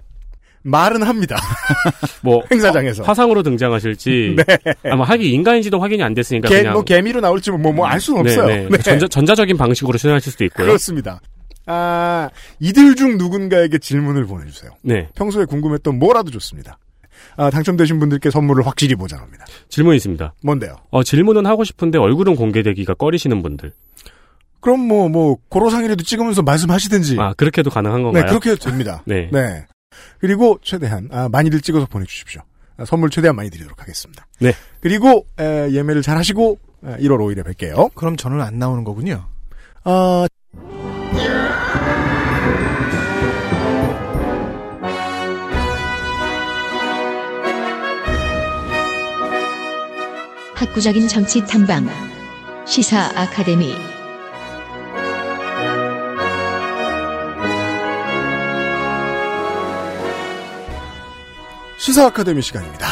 말은 합니다. 뭐 행사장에서. 화상으로 등장하실지 아마 하기 인간인지도 확인이 안 됐으니까 개, 그냥 뭐 개미로 나올지 뭐 뭐 알 수는 네, 없어요. 네. 네. 전자, 전자적인 방식으로 출연하실 수도 있고요. 그렇습니다. 아, 이들 중 누군가에게 질문을 보내주세요. 네. 평소에 궁금했던 뭐라도 좋습니다. 아, 당첨되신 분들께 선물을 확실히 보장합니다. 질문이 있습니다. 뭔데요? 어, 질문은 하고 싶은데 얼굴은 공개되기가 꺼리시는 분들. 그럼 뭐, 뭐, 고로상이라도 찍으면서 말씀하시든지. 아, 그렇게도 가능한 건가요? 네, 그렇게 해도 됩니다. 네. 네. 그리고 최대한, 아, 많이들 찍어서 보내주십시오. 아, 선물 최대한 많이 드리도록 하겠습니다. 네. 그리고, 에, 예매를 잘 하시고, 에, 1월 5일에 뵐게요. 그럼 저는 안 나오는 거군요. 아, 학구적인 정치 탐방 시사 아카데미 시사 아카데미 시간입니다.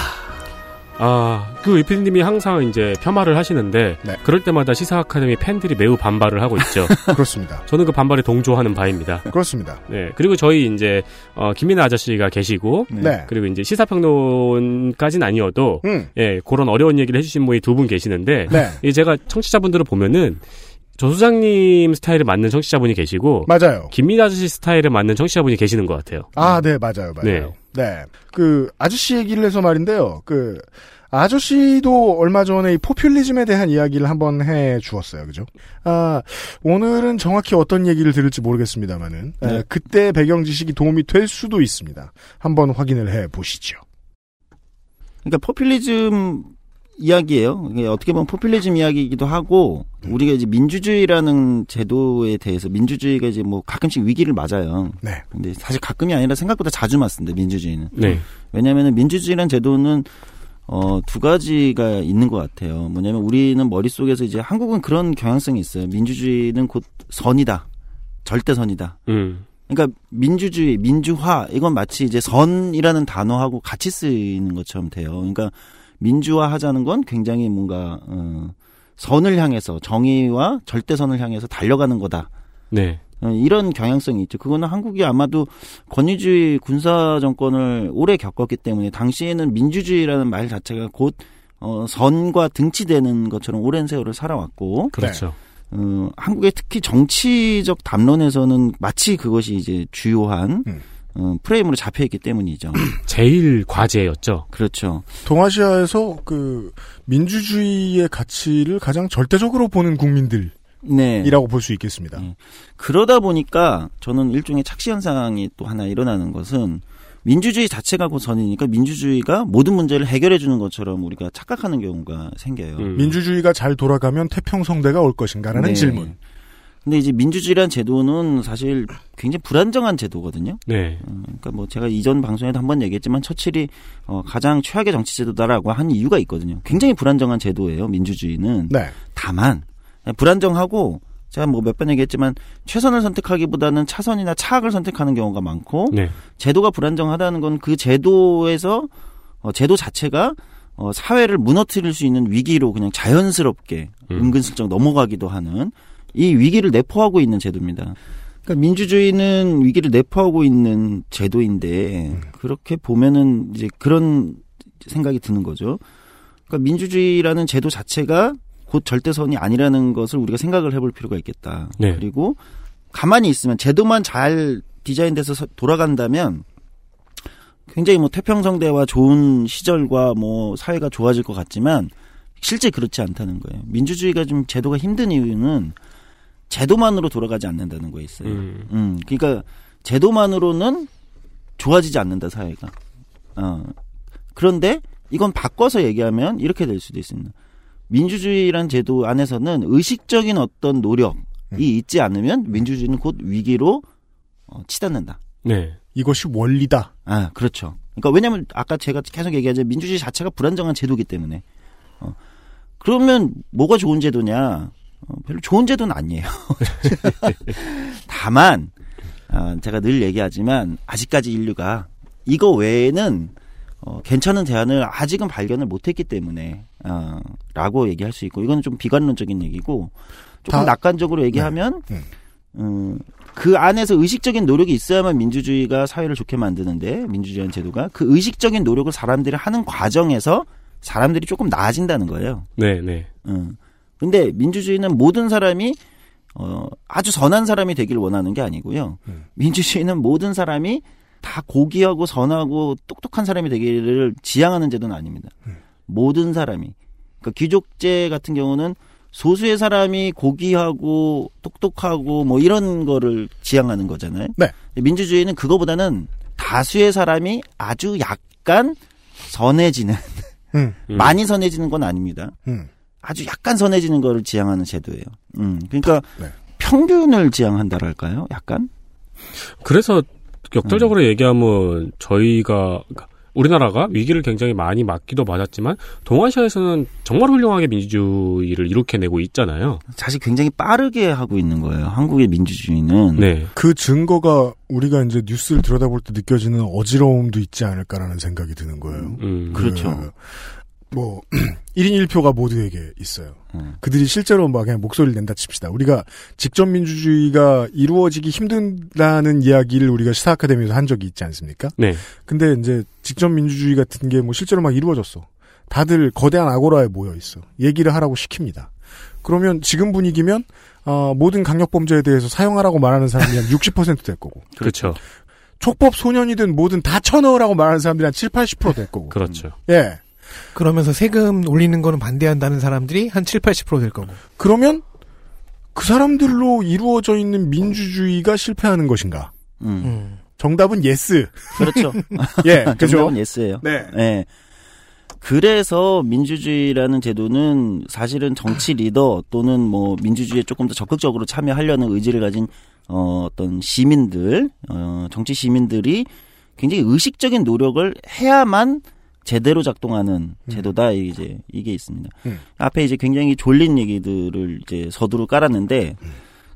아, 그 위피님이 항상 이제 폄하를 하시는데 네. 그럴 때마다 시사 아카데미 팬들이 매우 반발을 하고 있죠. 그렇습니다. 저는 그 반발에 동조하는 바입니다. 그렇습니다. 네. 그리고 저희 이제 어, 김민아 아저씨가 계시고 네. 그리고 이제 시사 평론까지는 아니어도 음. 예 그런 어려운 얘기를 해 주신 분이 두 분 계시는데 네. 이 제가 청취자분들을 보면은 조 소장님 스타일에 맞는 청취자분이 계시고 맞아요. 김민아 아저씨 스타일에 맞는 청취자분이 계시는 것 같아요. 아, 네, 맞아요, 맞아요. 네. 그, 아저씨 얘기를 해서 말인데요. 그, 아저씨도 얼마 전에 이 포퓰리즘에 대한 이야기를 한번 해 주었어요. 그죠? 아, 오늘은 정확히 어떤 얘기를 들을지 모르겠습니다만은, 네. 그때 배경 지식이 도움이 될 수도 있습니다. 한번 확인을 해 보시죠. 그러니까 포퓰리즘 이야기예요. 어떻게 보면 포퓰리즘 이야기이기도 하고 우리가 이제 민주주의라는 제도에 대해서 민주주의가 이제 뭐 가끔씩 위기를 맞아요. 네. 근데 사실 가끔이 아니라 생각보다 자주 맞습니다. 민주주의는. 네. 왜냐하면 민주주의라는 제도는 어, 두 가지가 있는 것 같아요. 뭐냐면 우리는 머릿속에서 이제 한국은 그런 경향성이 있어요. 민주주의는 곧 선이다. 절대선이다. 음. 그러니까 민주주의, 민주화 이건 마치 이제 선이라는 단어하고 같이 쓰이는 것처럼 돼요. 그러니까 민주화하자는 건 굉장히 뭔가 어, 선을 향해서 정의와 절대선을 향해서 달려가는 거다. 네. 어, 이런 경향성이 있죠. 그거는 한국이 아마도 권위주의 군사 정권을 오래 겪었기 때문에 당시에는 민주주의라는 말 자체가 곧 어, 선과 등치되는 것처럼 오랜 세월을 살아왔고 그렇죠. 어, 한국의 특히 정치적 담론에서는 마치 그것이 이제 주요한 어, 프레임으로 잡혀 있기 때문이죠. 제일 과제였죠. 그렇죠. 동아시아에서 그, 민주주의의 가치를 가장 절대적으로 보는 국민들. 네. 이라고 볼 수 있겠습니다. 그러다 보니까 저는 일종의 착시 현상이 또 하나 일어나는 것은 민주주의 자체가 곧 선이니까 민주주의가 모든 문제를 해결해 주는 것처럼 우리가 착각하는 경우가 생겨요. 음. 민주주의가 잘 돌아가면 태평성대가 올 것인가라는 네. 질문. 근데 이제 민주주의란 제도는 사실 굉장히 불안정한 제도거든요. 네. 어, 그러니까 뭐 제가 이전 방송에도 한번 얘기했지만 처칠이 어, 가장 최악의 정치 제도다라고 한 이유가 있거든요. 굉장히 불안정한 제도예요. 민주주의는. 네. 다만 불안정하고 제가 뭐 몇 번 얘기했지만 최선을 선택하기보다는 차선이나 차악을 선택하는 경우가 많고 네. 제도가 불안정하다는 건 그 제도에서 어, 제도 자체가 어, 사회를 무너뜨릴 수 있는 위기로 그냥 자연스럽게 음. 은근슬쩍 넘어가기도 하는 이 위기를 내포하고 있는 제도입니다. 그러니까 민주주의는 위기를 내포하고 있는 제도인데 그렇게 보면은 이제 그런 생각이 드는 거죠. 그러니까 민주주의라는 제도 자체가 곧 절대선이 아니라는 것을 우리가 생각을 해볼 필요가 있겠다. 네. 그리고 가만히 있으면 제도만 잘 디자인돼서 서- 돌아간다면 굉장히 뭐 태평성대와 좋은 시절과 뭐 사회가 좋아질 것 같지만 실제 그렇지 않다는 거예요. 민주주의가 좀 제도가 힘든 이유는 제도만으로 돌아가지 않는다는 거에 있어요. 음. 음, 그러니까 제도만으로는 좋아지지 않는다 사회가. 어. 그런데 이건 바꿔서 얘기하면 이렇게 될 수도 있습니다. 민주주의란 제도 안에서는 의식적인 어떤 노력이 있지 않으면 민주주의는 곧 위기로 어, 치닫는다. 네. 이것이 원리다. 아, 그렇죠. 그러니까 왜냐면 아까 제가 계속 얘기하자 민주주의 자체가 불안정한 제도이기 때문에. 어. 그러면 뭐가 좋은 제도냐? 어, 별로 좋은 제도는 아니에요. 다만 아, 제가 늘 얘기하지만 아직까지 인류가 이거 외에는 어, 괜찮은 대안을 아직은 발견을 못했기 때문에 어, 라고 얘기할 수 있고 이건 좀 비관론적인 얘기고 조금 다- 낙관적으로 얘기하면 음. 음, 그 안에서 의식적인 노력이 있어야만 민주주의가 사회를 좋게 만드는데 민주주의라는 제도가 그 의식적인 노력을 사람들이 하는 과정에서 사람들이 조금 나아진다는 거예요. 네, 네. 음. 근데 민주주의는 모든 사람이 어, 아주 선한 사람이 되기를 원하는 게 아니고요. 민주주의는 모든 사람이 다 고귀하고 선하고 똑똑한 사람이 되기를 지향하는 제도는 아닙니다. 모든 사람이. 그러니까 귀족제 같은 경우는 소수의 사람이 고귀하고 똑똑하고 뭐 이런 거를 지향하는 거잖아요. 네. 민주주의는 그거보다는 다수의 사람이 아주 약간 선해지는 음. 많이 선해지는 건 아닙니다. 음. 아주 약간 선해지는 거를 지향하는 제도예요. 음, 그러니까 네. 평균을 지향한다랄까요? 약간? 그래서 음. 역설적으로 얘기하면 저희가 우리나라가 위기를 굉장히 많이 맞기도 맞았지만 동아시아에서는 정말 훌륭하게 민주주의를 이룩해내고 있잖아요. 사실 굉장히 빠르게 하고 있는 거예요. 한국의 민주주의는. 네. 그 증거가 우리가 이제 뉴스를 들여다볼 때 느껴지는 어지러움도 있지 않을까라는 생각이 드는 거예요. 음. 그렇죠. 그뭐 1인 1표가 모두에게 있어요. 그들이 실제로 막 그냥 목소리를 낸다 칩시다. 우리가 직접 민주주의가 이루어지기 힘든다는 이야기를 우리가 시사 아카데미에서 한 적이 있지 않습니까? 네. 근데 이제 직접 민주주의 같은 게 뭐 실제로 막 이루어졌어. 다들 거대한 아고라에 모여 있어. 얘기를 하라고 시킵니다. 그러면 지금 분위기면 어, 모든 강력 범죄에 대해서 사용하라고 말하는 사람이 한 60%될 거고. 그렇죠. 촉법 소년이든 뭐든 다 쳐넣으라고 말하는 사람들이 한 7, 80%될 거고. 그렇죠. 예. 그러면서 세금 올리는 거는 반대한다는 사람들이 한 7, 80%될 거고. 그러면 그 사람들로 이루어져 있는 민주주의가 실패하는 것인가? 음. 정답은 yes. 그렇죠. 예, 그죠? 정답은 yes예요. 네. 예. 그래서 민주주의라는 제도는 사실은 정치 리더 또는 뭐 민주주의에 조금 더 적극적으로 참여하려는 의지를 가진 어, 어떤 시민들, 어, 정치 시민들이 굉장히 의식적인 노력을 해야만 제대로 작동하는 제도다 이제 이게 있습니다. 음. 앞에 이제 굉장히 졸린 얘기들을 이제 서두로 깔았는데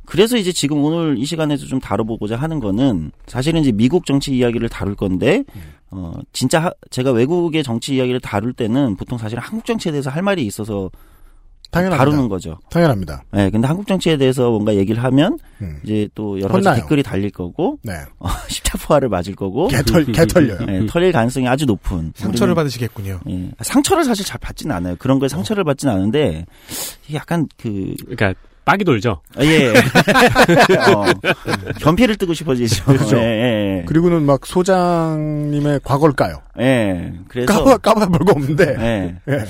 그래서 이제 지금 오늘 이 시간에서 좀 다뤄보고자 하는 거는 사실은 이제 미국 정치 이야기를 다룰 건데 어 진짜 하- 제가 외국의 정치 이야기를 다룰 때는 보통 사실 한국 정치에 대해서 할 말이 있어서 당연합니다. 다루는 거죠. 당연합니다. 네, 근데 한국 정치에 대해서 뭔가 얘기를 하면 음. 이제 또 여러 가지 혼나요. 댓글이 달릴 거고 네. 어, 십자포화를 맞을 거고 개털, 개털려요. 네, 털릴 가능성이 아주 높은 상처를 우리는- 받으시겠군요. 예. 상처를 사실 잘 받지는 않아요. 그런 거에 상처를 받지는 않은데 이게 약간 그 그러니까 빡이 돌죠. 아, 예. 어, 견피를 뜨고 싶어지죠. 그렇죠. 예, 예, 예. 그리고는 막 소장님의 과거를 까요. 예. 그래서 까봐, 까봐 별거 없는데. 예. 예.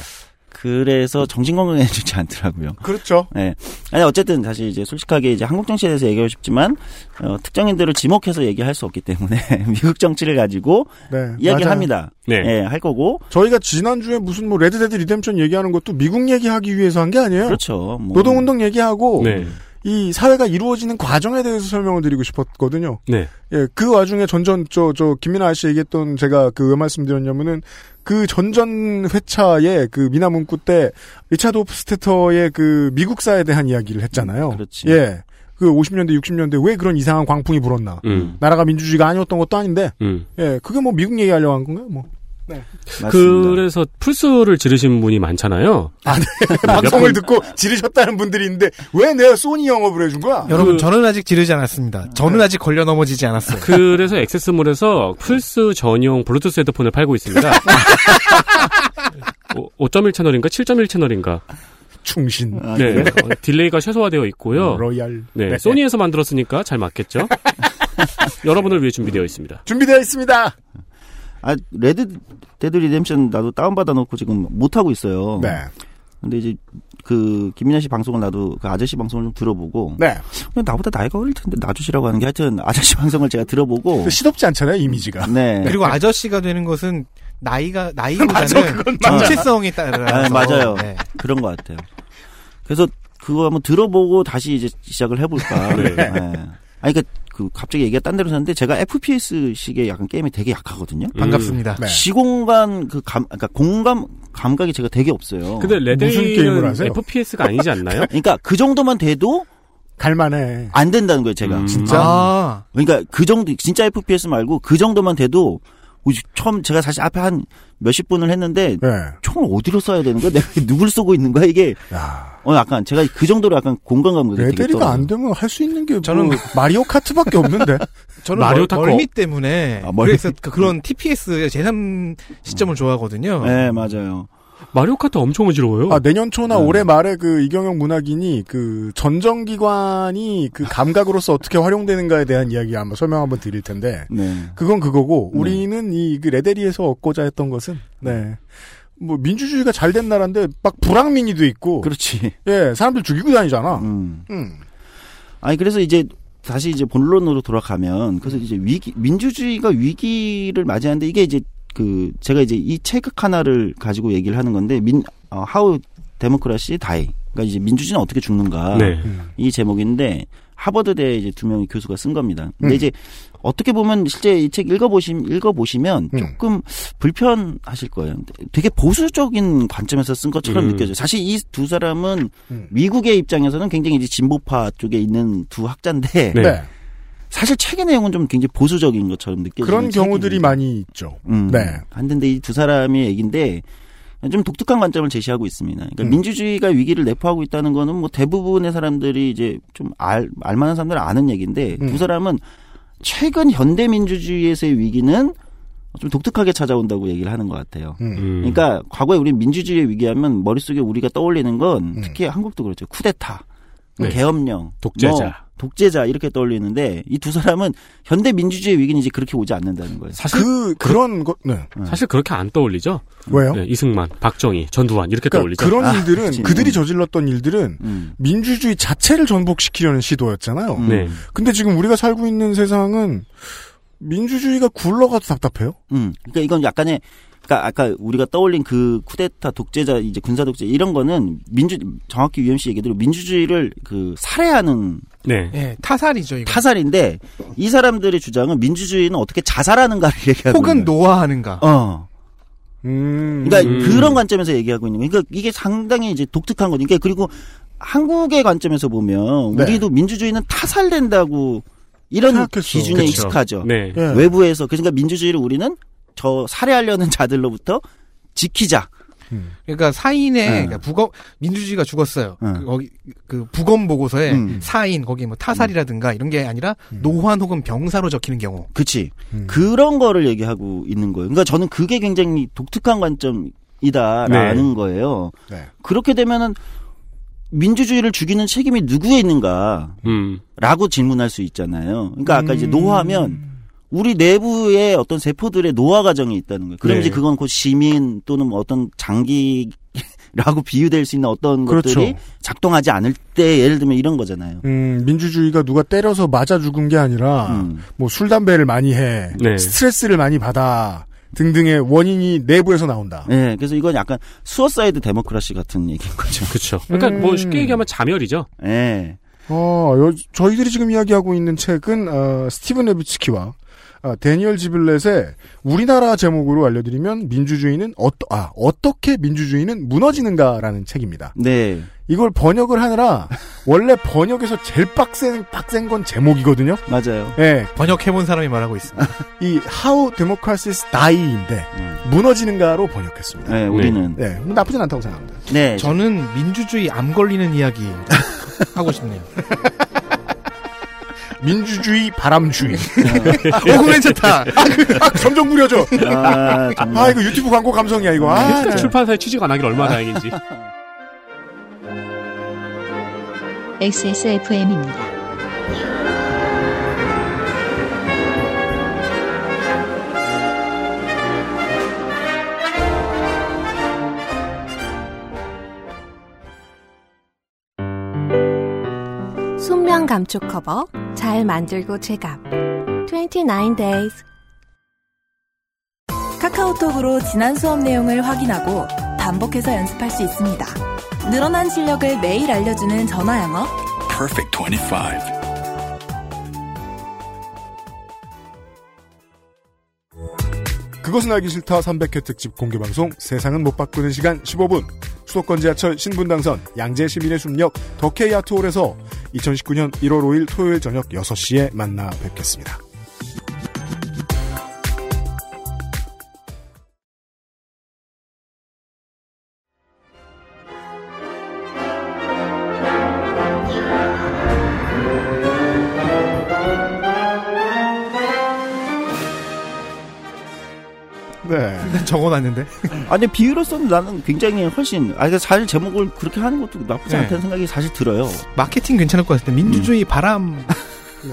그래서 정신 건강에 좋지 않더라고요. 그렇죠. 예. 아니 어쨌든 사실 이제 솔직하게 이제 한국 정치에 대해서 얘기하고 싶지만 어, 특정인들을 지목해서 얘기할 수 없기 때문에 미국 정치를 가지고 네. 이야기를 맞아요. 합니다. 네. 예, 할 거고 저희가 지난주에 무슨 뭐 Red Dead Redemption 얘기하는 것도 미국 얘기하기 위해서 한 게 아니에요. 그렇죠. 뭐 노동운동 얘기하고 네. 이 사회가 이루어지는 과정에 대해서 설명을 드리고 싶었거든요. 네. 예, 그 와중에 전전 저 저 김민하 아저씨 얘기했던 제가 그 왜 말씀드렸냐면은 그 전전 회차에 그 미나 문구 때 리차드 호프스테터의 그 미국사에 대한 이야기를 했잖아요. 그렇지. 예. 그 50년대 60년대 왜 그런 이상한 광풍이 불었나. 음. 나라가 민주주의가 아니었던 것도 아닌데. 음. 예. 그게 뭐 미국 얘기하려고 한 건가요? 뭐. 맞습니다. 그래서 풀스를 지르신 분이 많잖아요. 아, 네. 방송을 듣고 지르셨다는 분들이 있는데 왜 내가 소니 영업을 해준 거야? 여러분 저는 아직 지르지 않았습니다. 저는 아직 걸려 넘어지지 않았어요. 그래서 XS몰에서 플스 전용 블루투스 헤드폰을 팔고 있습니다. 5.1 채널인가 7.1 채널인가. 충신. 아, 네. 그래요? 어, 딜레이가 최소화되어 있고요. Loyal. 네. 네. 소니에서 만들었으니까 잘 맞겠죠. 여러분을 위해 준비되어 있습니다. 준비되어 있습니다. 아 Red Dead Redemption 나도 다운 받아 놓고 지금 못 하고 있어요. 네. 근데 이제 그 김민하 씨 방송을 나도 그 아저씨 방송을 좀 들어보고 네. 나보다 나이가 어릴 텐데 놔주시라고 하는 게 하여튼 아저씨 방송을 제가 들어보고 시덥지 않잖아요, 이미지가. 네. 그리고 아저씨가 되는 것은 나이가 나이보다는. 정체성에 따라서 아, 맞아요. 네. 그런 것 같아요. 그래서 그거 한번 들어보고 다시 이제 시작을 해볼까. 네. 네. 아니, 그니까, 그, 갑자기 얘기가 딴 데로 섰는데, 제가 FPS 식의 약간 게임이 되게 약하거든요. 반갑습니다. 네. 시공간, 그 감, 그니까 공감, 감각이 제가 되게 없어요. 근데 무슨 게임을 레데이는 하세요? FPS가 아니지 않나요? 그러니까 그 정도만 돼도 갈만해. 안 된다는 거예요, 제가. 음. 진짜? 아, 그러니까 그 정도, 진짜 FPS 말고 그 정도만 돼도, 처음 제가 사실 앞에 한 몇십 분을 했는데, 네. 총을 어디로 쏴야 되는 거야? 내가 누굴 쏘고 있는 거야? 이게, 야. 어, 약간 제가 그 정도로 약간 공간 감각이 되게 레데리가 떨어져요. 안 되면 할 수 있는 게 저는- 뭐 마리오 카트밖에 없는데. 저는 마리오 멀, 타코. 멀미 때문에 아, 멀미. 그래서 그- 그런 TPS 제3 시점을 좋아하거든요. 네, 맞아요. 마리오 카트 엄청 어지러워요. 아, 내년 초나 네. 올해 말에 그 이경영 문학인이 그 전정기관이 그 감각으로서 어떻게 활용되는가에 대한 이야기 아마 설명 한번 드릴 텐데. 네. 그건 그거고, 네. 우리는 이그 레데리에서 얻고자 했던 것은, 네. 뭐, 민주주의가 잘 된 나라인데, 막 불황민이도 있고, 그렇지. 예, 사람들 죽이고 다니잖아. 음. 음. 아니 그래서 이제 다시 이제 본론으로 돌아가면 그래서 이제 위기 민주주의가 위기를 맞이하는데 이게 이제 그 제가 이제 이 책 하나를 가지고 얘기를 하는 건데 민 어, 하우 데모크라시 다이 그러니까 이제 민주주의는 어떻게 죽는가 네. 이 제목인데 하버드대 이제 두 명의 교수가 쓴 겁니다. 근데 음. 이제 어떻게 보면 실제 이 책 읽어보심 읽어보시면 음. 조금 불편하실 거예요. 되게 보수적인 관점에서 쓴 것처럼 음. 느껴져요. 사실 이 두 사람은 음. 미국의 입장에서는 굉장히 이제 진보파 쪽에 있는 두 학자인데 네. 네. 사실 책의 내용은 좀 굉장히 보수적인 것처럼 느껴지는 그런 경우들이 책입니다. 많이 있죠. 음, 네. 한데 이 두 사람의 얘기인데 좀 독특한 관점을 제시하고 있습니다. 그러니까 음. 민주주의가 위기를 내포하고 있다는 거는 뭐 대부분의 사람들이 이제 좀 알, 알만한 사람들은 아는 얘기인데 음. 두 사람은 최근 현대 민주주의에서의 위기는 좀 독특하게 찾아온다고 얘기를 하는 것 같아요. 음. 그러니까 과거에 우리 민주주의 위기하면 머릿속에 우리가 떠올리는 건 음. 특히 한국도 그렇죠. 쿠데타, 뭐 네. 계엄령, 독재자. 뭐 독재자 이렇게 떠올리는데 이 두 사람은 현대 민주주의 위기는 이제 그렇게 오지 않는다는 거예요. 사실 그 그런 거 네. 사실 그렇게 안 떠올리죠. 왜요? 네, 이승만, 박정희, 전두환 이렇게 그러니까 떠올리죠. 그런 아, 일들은 그치. 그들이 음. 저질렀던 일들은 음. 민주주의 자체를 전복시키려는 시도였잖아요. 음. 네. 근데 지금 우리가 살고 있는 세상은 민주주의가 굴러가도 답답해요. 음. 그러니까 이건 약간의 그러니까 아까 우리가 떠올린 그 쿠데타 독재자 이제 군사 독재 이런 거는 민주 정확히 유엠 씨 얘기대로 민주주의를 그 살해하는 네. 예, 타살이죠, 이거. 타살인데 이 사람들의 주장은 민주주의는 어떻게 자살하는가를 얘기하고 혹은. 노화하는가. 어. 음. 그러니까 음. 그런 관점에서 얘기하고 있는 거예요. 그러니까 이게 상당히 이제 독특한 거죠. 그러니까 그리고 한국의 관점에서 보면 네. 우리도 민주주의는 타살된다고 이런 생각했어. 기준에 그쵸. 익숙하죠. 네. 예. 외부에서 그러니까 민주주의를 우리는 저 살해하려는 자들로부터 지키자. 그러니까 사인의 네. 그러니까 부검 민주주의가 죽었어요. 네. 그 거기 그 부검 보고서에 음. 사인 거기 뭐 타살이라든가 이런 게 아니라 노환 혹은 병사로 적히는 경우. 그치. 음. 그런 거를 얘기하고 있는 거예요. 그러니까 저는 그게 굉장히 독특한 관점이다라는 네. 거예요. 네. 그렇게 되면은 민주주의를 죽이는 책임이 누구에 있는가? 음. 라고 질문할 수 있잖아요. 그러니까 아까 음. 이제 노화하면 우리 내부에 어떤 세포들의 노화 과정이 있다는 거예요. 그럼 네. 이제 그건 곧 시민 또는 뭐 어떤 장기 라고 비유될 수 있는 어떤 그렇죠. 것들이 작동하지 않을 때 예를 들면 이런 거잖아요. 음, 민주주의가 누가 때려서 맞아 죽은 게 아니라 음. 뭐술 담배를 많이 해, 네. 스트레스를 많이 받아 등등의 원인이 내부에서 나온다. 네, 그래서 이건 약간 수어사이드 데모크라시 같은 얘기인 거죠. 그렇죠. 그러니까 음. 뭐 쉽게 얘기하면 자멸이죠. 네. 어, 요- 저희들이 지금 이야기하고 있는 책은 어, 스티븐 레비츠키와 어, 데니얼 지블렛의 우리나라 제목으로 알려드리면 민주주의는 어떠, 아, 어떻게 민주주의는 무너지는가라는 책입니다. 네. 이걸 번역을 하느라 원래 번역에서 제일 빡센 빡센 건 제목이거든요. 맞아요. 예, 번역해본 사람이 말하고 있습니다. 이 How Democracies Die인데 음. 무너지는가로 번역했습니다. 네, 우리는. 네, 뭐 나쁘진 않다고 생각합니다. 네. 저는 민주주의 암 걸리는 이야기 하고 싶네요. 민주주의 바람주의. 어, 그거 괜찮다. 아, 그, 아, 점점 무려져. 아. 아, 이거 유튜브 광고 감성이야, 이거. 아, 네. 출판사에 취직 안 하길 얼마나 다행인지. XSFM입니다. 순면 감촉 커버 잘 만들고 제갑 29 days 카카오톡으로 지난 수업 내용을 확인하고 반복해서 연습할 수 있습니다. 늘어난 실력을 매일 알려주는 전화 영어. Perfect 25. 그것은 알기 싫다 300회 특집 공개 방송 세상은 못 바꾸는 시간 15분 수도권 지하철 신분당선 양재 시민의 숲역 더케이 아트홀에서 2019년 1월 5일 토요일 저녁 6시에 만나 뵙겠습니다. 적어놨는데. 아, 근데 비유로서는 나는 굉장히 훨씬, 아, 그러니까 사실 제목을 그렇게 하는 것도 나쁘지 네. 않다는 생각이 사실 들어요. 마케팅 괜찮을 것 같은데 민주주의 바람.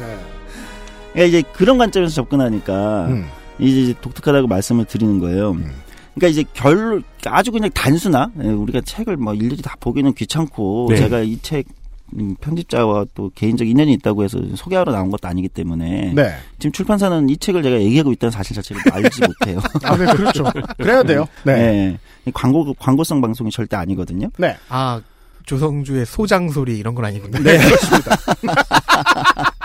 그러니까 이제 그런 관점에서 접근하니까 음. 이제 독특하다고 말씀을 드리는 거예요. 그러니까 이제 결 아주 그냥 단순한 예, 우리가 책을 뭐 일일이 다 보기는 귀찮고 네. 제가 이 책 편집자와 또 개인적 인연이 있다고 해서 소개하러 나온 것도 아니기 때문에 네. 지금 출판사는 이 책을 제가 얘기하고 있다는 사실 자체를 알지 못해요. 아, 네, 그렇죠. 그래야 돼요. 네. 네. 광고 광고성 방송이 절대 아니거든요. 네. 아 조성주의 소장 소리 이런 건 아니군요. 네. 그렇습니다.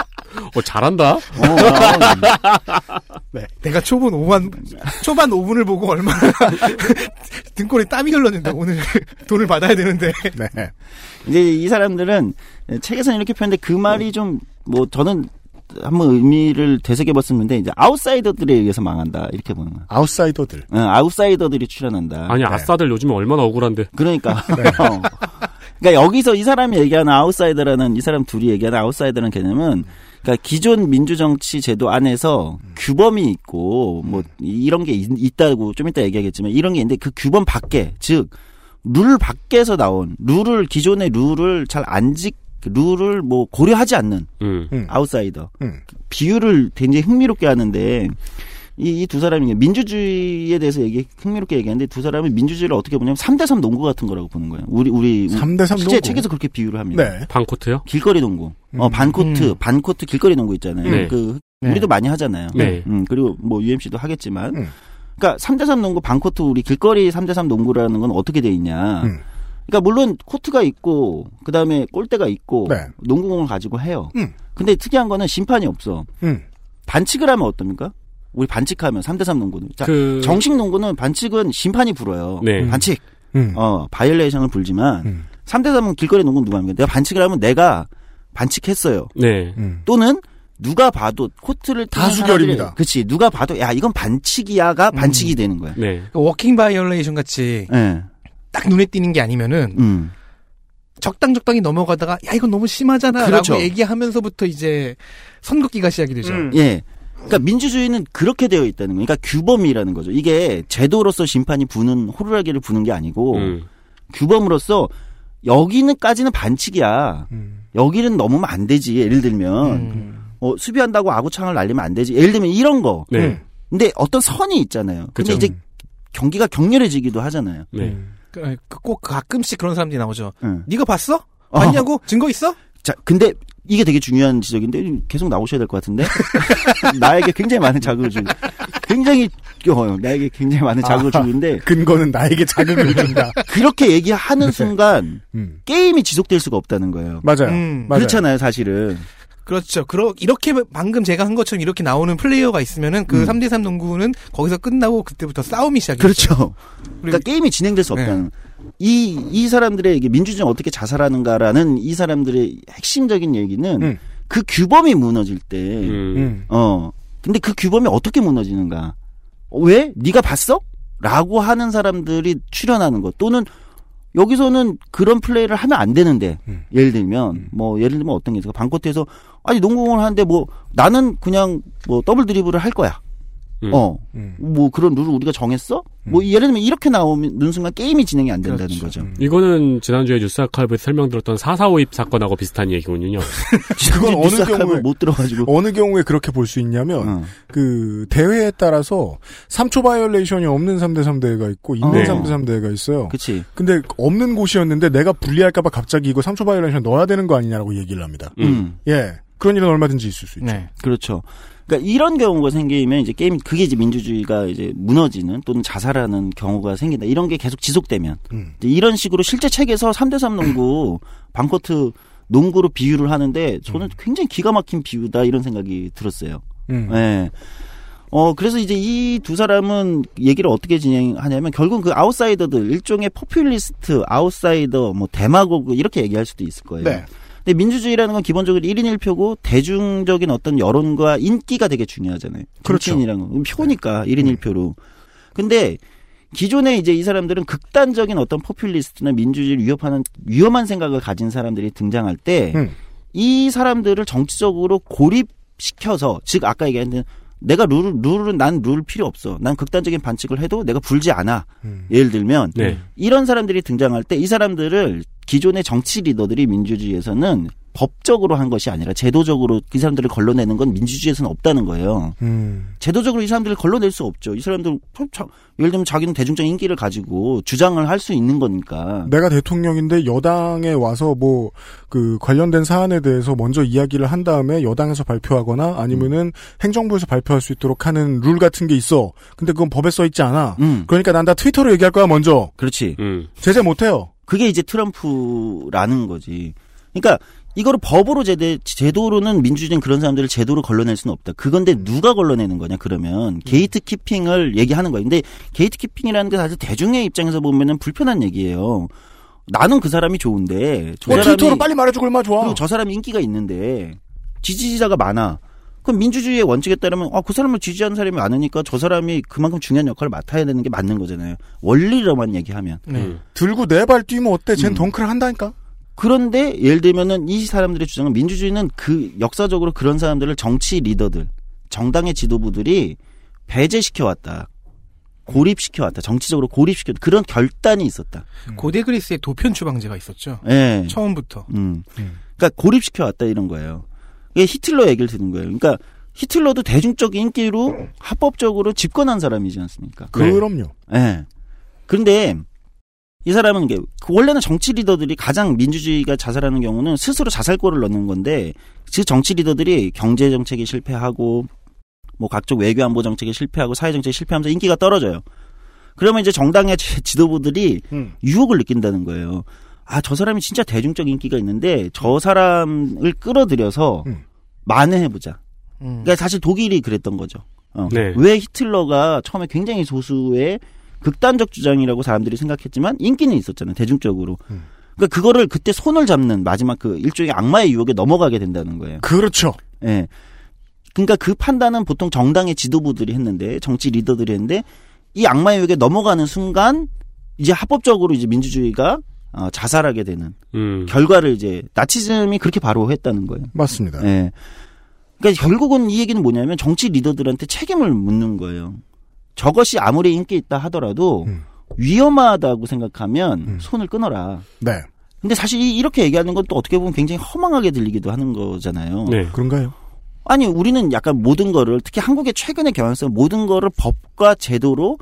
어, 잘한다. 네. 내가 초반 5분 초반 5분을 보고 얼마나 등골에 땀이 흘렀는데 오늘 돈을 받아야 되는데. 네. 이제 이 사람들은 책에서는 이렇게 표현했는데 그 말이 좀 뭐 저는 한번 의미를 되새겨봤었는데 이제 아웃사이더들에 의해서 망한다 이렇게 보는 거야. 아웃사이더들. 응, 아웃사이더들이 출연한다. 아니 아싸들 요즘에 얼마나 억울한데. 그러니까. 어. 그러니까 여기서 이 사람이 얘기하는 아웃사이더라는 이 사람 둘이 얘기하는 아웃사이더라는 개념은 그러니까 기존 민주정치 제도 안에서 규범이 있고 뭐 이런 게 있, 있다고 좀 이따 얘기하겠지만 이런 게 있는데 그 규범 밖에 즉 룰 밖에서 나온 룰을 기존의 룰을 잘안 지, 룰을 뭐 고려하지 않는 음. 아웃사이더 음. 비유를 굉장히 흥미롭게 하는데 이두 사람이 민주주의에 대해서 얘기 흥미롭게 얘기하는데 두 사람은 민주주의를 어떻게 보냐면 3대3 농구 같은 거라고 보는 거예요. 우리 우리 3대3 실제 농구? 책에서 그렇게 비유를 합니다. 네. 반코트요? 길거리 농구. 어, 반코트, 음. 반코트 길거리 농구 있잖아요. 네. 그 네. 우리도 많이 하잖아요. 네. 음, 그리고 뭐 UMC도 하겠지만 음. 그러니까 3대3 농구 반코트 우리 길거리 3대3 농구라는 건 어떻게 돼 있냐? 음. 그러니까 물론 코트가 있고 그다음에 골대가 있고 네. 농구공을 가지고 해요. 음. 근데 특이한 거는 심판이 없어. 음. 반칙을 하면 어떻습니까? 우리 반칙하면 3대3 농구는. 자, 그- 정식 농구는 반칙은 심판이 불어요. 네. 반칙. 음. 어, 바이올레이션을 불지만 음. 3대3은 길거리 농구는 누가 합니까? 내가 반칙을 하면 내가 반칙했어요. 네. 음. 또는 누가 봐도 코트를 다수결입니다. 그치 누가 봐도 야 이건 반칙이야가 반칙이 되는 거야. 네. 그 워킹 바이올레이션 같이 예. 딱 눈에 띄는 게 아니면은 음. 적당 적당히 넘어가다가 야 이건 너무 심하잖아라고 그렇죠. 얘기하면서부터 이제 선긋기가 시작이 되죠. 예. 그러니까 민주주의는 그렇게 되어 있다는 거예요. 그러니까 규범이라는 거죠. 이게 제도로서 심판이 부는 호루라기를 부는 게 아니고 음. 규범으로서 여기는까지는 반칙이야. 음. 여기는 넘으면 안 되지. 예를 들면 음. 어, 수비한다고 아구창을 날리면 안 되지. 예를 들면 이런 거. 네. 근데 어떤 선이 있잖아요. 근데. 이제 경기가 격렬해지기도 하잖아요. 네. 그, 그꼭 가끔씩 그런 사람들이 나오죠. 응. 네가 봤어? 어. 봤냐고? 증거 있어? 자, 근데 이게 되게 중요한 지적인데 계속 나오셔야 될 것 같은데 나에게 굉장히 많은 자극을 주고 굉장히 어, 나에게 굉장히 많은 자극을 아하. 주는데 근거는 나에게 자극을 준다. 그렇게 얘기하는 순간 음. 게임이 지속될 수가 없다는 거예요. 맞아요. 음. 맞아요. 그렇잖아요, 사실은. 그렇죠. 그러, 이렇게 방금 제가 한 것처럼 이렇게 나오는 플레이어가 있으면은 그 음. 3대3 농구는 거기서 끝나고 그때부터 싸움이 시작이죠. 그렇죠. 그러니까 게임이 진행될 수 없다는. 이, 이 사람들의 이게 민주주의는 어떻게 자살하는가라는 이 사람들의 핵심적인 얘기는 음. 그 규범이 무너질 때, 음. 음. 어. 근데 그 규범이 어떻게 무너지는가? 어, 왜? 네가 봤어? 라고 하는 사람들이 출연하는 것 또는 여기서는 그런 플레이를 하면 안 되는데 음. 예를 들면 뭐 예를 들면 어떤 게 있을까? 방코트에서 아니 농구공을 하는데 뭐 나는 그냥 뭐 더블 드리블을 할 거야 음. 어 음. 뭐 그런 룰을 우리가 정했어 뭐 예를 들면 이렇게 나오는 순간 게임이 진행이 안 된다는 그렇죠. 거죠 이거는 지난주에 뉴스 아카이브에 설명드렸던 4.4.5입 사건하고 비슷한 얘기군요. 그건 어느 경우에 못 들어가지고 어느 경우에 그렇게 볼 수 있냐면 어. 그 대회에 따라서 3초 바이올레이션이 없는 3대 3대회가 있고 있는 네. 3대 3대회가 있어요. 그치 근데 없는 곳이었는데 내가 불리할까봐 갑자기 이거 3초 바이올레이션 넣어야 되는 거 아니냐라고 얘기를 합니다. 음. 예. 그런 일은 얼마든지 있을 수 있죠. 네. 그렇죠. 그러니까 이런 경우가 생기면 이제 게임 그게 이제 민주주의가 이제 무너지는 또는 자살하는 경우가 생긴다. 이런 게 계속 지속되면 음. 이제 이런 식으로 실제 책에서 3대3 농구 반코트 농구로 비유를 하는데 저는 굉장히 기가 막힌 비유다 이런 생각이 들었어요. 음. 예. 어, 그래서 이제 이 두 사람은 얘기를 어떻게 진행하냐면 결국 그 아웃사이더들 일종의 포퓰리스트, 아웃사이더, 뭐 데마고그 이렇게 얘기할 수도 있을 거예요. 네. 근데 민주주의라는 건 기본적으로 1인 1표고 대중적인 어떤 여론과 인기가 되게 중요하잖아요. 그렇죠. 정치인이라는 건 표니까 1인 1표로. 근데 기존에 이제 이 사람들은 극단적인 어떤 포퓰리스트나 민주주의를 위협하는 위험한 생각을 가진 사람들이 등장할 때이 음. 사람들을 정치적으로 고립시켜서 즉 아까 얘기했던 내가 룰 룰은 난 룰 필요 없어. 난 극단적인 반칙을 해도 내가 불지 않아. 음. 예를 들면 네. 이런 사람들이 등장할 때 이 사람들을 기존의 정치 리더들이 민주주의에서는 법적으로 한 것이 아니라 제도적으로 이 사람들을 걸러내는 건 민주주의에서는 없다는 거예요. 음. 제도적으로 이 사람들을 걸러낼 수 없죠. 이 사람들 자- 예를 들면 자기는 대중적 인기를 가지고 주장을 할 수 있는 거니까. 내가 대통령인데 여당에 와서 뭐 그 관련된 사안에 대해서 먼저 이야기를 한 다음에 여당에서 발표하거나 아니면은 행정부에서 발표할 수 있도록 하는 룰 같은 게 있어. 근데 그건 법에 써 있지 않아. 음, 그러니까 난 다 트위터로 얘기할 거야 먼저. 그렇지. 음. 제재 못 해요. 그게 이제 트럼프라는 거지. 그러니까 이거를 법으로 제대, 제도로는 민주주의는 그런 사람들을 제도로 걸러낼 수는 없다. 그건데 누가 걸러내는 거냐 그러면 게이트 키핑을 얘기하는 거예요. 근데 게이트 키핑이라는 게 사실 대중의 입장에서 보면은 불편한 얘기예요. 나는 그 사람이 좋은데 저뭐 사람이 트위터로 빨리 말해주고 얼마 좋아. 그리고 저 사람이 인기가 있는데 지지자가 많아. 그럼 민주주의의 원칙에 따르면 아, 그 사람을 지지하는 사람이 많으니까 저 사람이 그만큼 중요한 역할을 맡아야 되는 게 맞는 거잖아요. 원리로만 얘기하면. 네. 들고 네 발 뛰면 어때? 쟨 음. 덩크를 한다니까? 그런데 예를 들면은 이 사람들의 주장은 민주주의는 그 역사적으로 그런 사람들을 정치 리더들, 정당의 지도부들이 배제시켜 왔다. 고립시켜 왔다. 정치적으로 고립시켜 왔다. 그런 결단이 있었다. 고대 그리스에 도편 추방제가 있었죠. 예. 처음부터. 음. 그러니까 고립시켜 왔다 이런 거예요. 이게 히틀러 얘기를 드는 거예요. 그러니까 히틀러도 대중적 인기로 합법적으로 집권한 사람이지 않습니까? 그럼요. 예. 그런데 이 사람은 이게 그 원래는 정치 리더들이 가장 민주주의가 자살하는 경우는 스스로 자살골을 넣는 건데 그 정치 리더들이 경제 정책에 실패하고 뭐 각종 외교 안보 정책에 실패하고 사회 정책에 실패하면서 인기가 떨어져요. 그러면 이제 정당의 지- 지도부들이 음. 유혹을 느낀다는 거예요. 아, 저 사람이 진짜 대중적 인기가 있는데 저 사람을 끌어들여서 음. 만회해보자. 음. 그러니까 사실 독일이 그랬던 거죠. 어. 네. 왜 히틀러가 처음에 굉장히 소수의 극단적 주장이라고 사람들이 생각했지만 인기는 있었잖아요. 대중적으로. 그러니까 그거를 그때 손을 잡는 마지막 그 일종의 악마의 유혹에 넘어가게 된다는 거예요. 그렇죠. 예. 그러니까 그 판단은 보통 정당의 지도부들이 했는데 정치 리더들이 했는데 이 악마의 유혹에 넘어가는 순간 이제 합법적으로 이제 민주주의가 어, 자살하게 되는 음. 결과를 이제 나치즘이 그렇게 바로 했다는 거예요. 맞습니다. 예. 그러니까 결국은 이 얘기는 뭐냐면 정치 리더들한테 책임을 묻는 거예요. 저것이 아무리 인기 있다 하더라도 음. 위험하다고 생각하면 손을 끊어라. 네. 근데 사실 이- 이렇게 얘기하는 건 또 어떻게 보면 굉장히 허망하게 들리기도 하는 거잖아요. 네. 그런가요? 아니 우리는 약간 모든 거를 특히 한국의 최근의 경향성 모든 거를 법과 제도로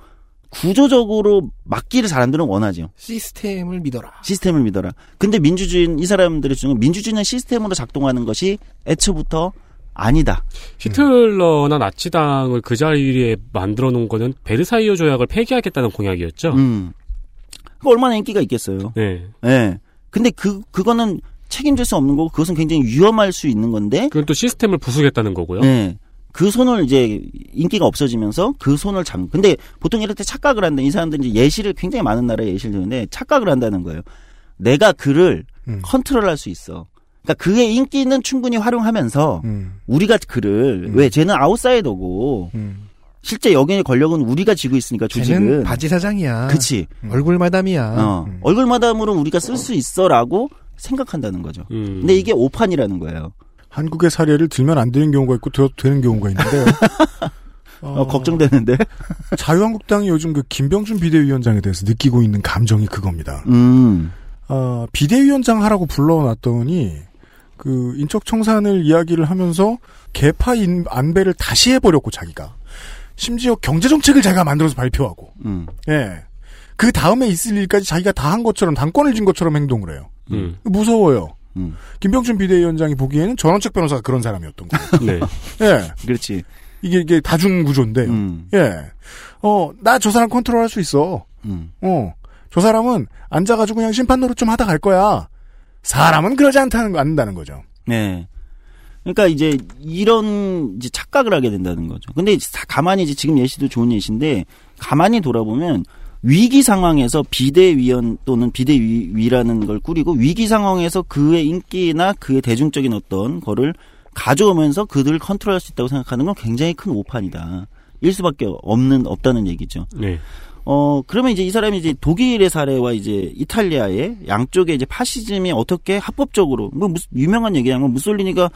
구조적으로 막기를 사람들은 원하죠. 시스템을 믿어라. 시스템을 믿어라. 근데 민주주의는 이 사람들의 주장은 민주주의는 시스템으로 작동하는 것이 애초부터 아니다. 히틀러나 나치당을 그 자리에 만들어 놓은 거는 베르사이유 조약을 폐기하겠다는 공약이었죠. 음. 그 얼마나 인기가 있겠어요. 네. 예. 근데 그 그거는 책임질 수 없는 거고 그것은 굉장히 위험할 수 있는 건데 그건 또 시스템을 부수겠다는 거고요. 네. 그 손을 이제 인기가 없어지면서 그 손을 잡는. 근데 보통 이럴 때 착각을 한다. 이 사람들이 이제 예시를 굉장히 많은 나라에 예시를 드는데 착각을 한다는 거예요. 내가 그를 음. 컨트롤할 수 있어. 그러니까 그의 인기는 충분히 활용하면서 음. 우리가 그를 왜 쟤는 아웃사이더고 음. 실제 여기의 권력은 우리가 쥐고 있으니까 조직은 바지 사장이야. 그치. 얼굴 마담이야. 어, 얼굴 마담으로 우리가 쓸 수 있어라고 생각한다는 거죠. 음. 근데 이게 오판이라는 거예요. 한국의 사례를 들면 안 되는 경우가 있고 들어도 되는 경우가 있는데요. 어, 걱정되는데. 자유한국당이 요즘 그 김병준 비대위원장에 대해서 느끼고 있는 감정이 그겁니다. 음. 어, 비대위원장 하라고 불러놨더니 그 인적 청산을 이야기를 하면서 개파 인, 안배를 다시 해버렸고 자기가 심지어 경제 정책을 자기가 만들어서 발표하고 음. 예. 그 다음에 있을 일까지 자기가 다 한 것처럼 당권을 쥔 것처럼 행동을 해요. 음. 무서워요. 음. 김병준 비대위원장이 보기에는 전원책 변호사가 그런 사람이었던 거예요. 네. 예. 그렇지. 이게 이게 다중 구조인데요. 음. 예. 어, 나 저 사람 컨트롤 할 수 있어. 음. 어. 저 사람은 앉아가지고 그냥 심판 노릇 좀 하다 갈 거야. 사람은 그러지 않다는 거, 않는다는 거죠. 네. 그러니까 이제 이런 이제 착각을 하게 된다는 거죠. 근데 사- 가만히 이제 지금 예시도 좋은 예시인데 가만히 돌아보면 위기 상황에서 비대위원 또는 비대위라는 걸 꾸리고 위기 상황에서 그의 인기나 그의 대중적인 어떤 거를 가져오면서 그들을 컨트롤할 수 있다고 생각하는 건 굉장히 큰 오판이다. 일 수밖에 없는 없다는 얘기죠. 네. 어, 그러면 이제 이 사람이 이제 독일의 사례와 이제 이탈리아의 양쪽에 이제 파시즘이 어떻게 합법적으로, 뭐, 무슨 유명한 얘기야. 무솔리니가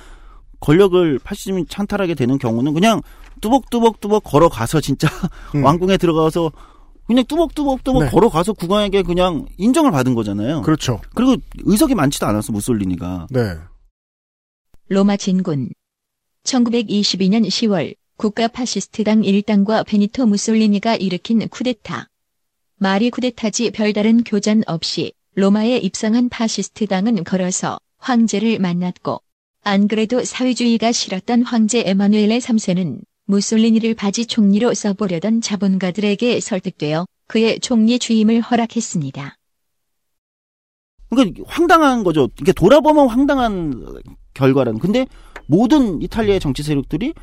권력을 파시즘이 찬탈하게 되는 경우는 그냥 뚜벅뚜벅뚜벅 걸어가서 진짜 음. 왕궁에 들어가서 그냥 뚜벅뚜벅뚜벅 네. 걸어가서 국왕에게 그냥 인정을 받은 거잖아요. 그렇죠. 그리고 의석이 많지도 않았어, 무솔리니가. 네. 로마 진군 1922년 10월 국가 파시스트당 일당과 베니토 무솔리니가 일으킨 쿠데타. 말이 쿠데타지 별다른 교전 없이 로마에 입성한 파시스트당은 걸어서 황제를 만났고 안 그래도 사회주의가 싫었던 황제 에마누엘의 3세는 무솔리니를 바지 총리로 써보려던 자본가들에게 설득되어 그의 총리 취임을 허락했습니다. 그러니까 황당한 거죠. 이게 돌아보면 황당한 결과라는. 근데 모든 이탈리아의 정치 세력들이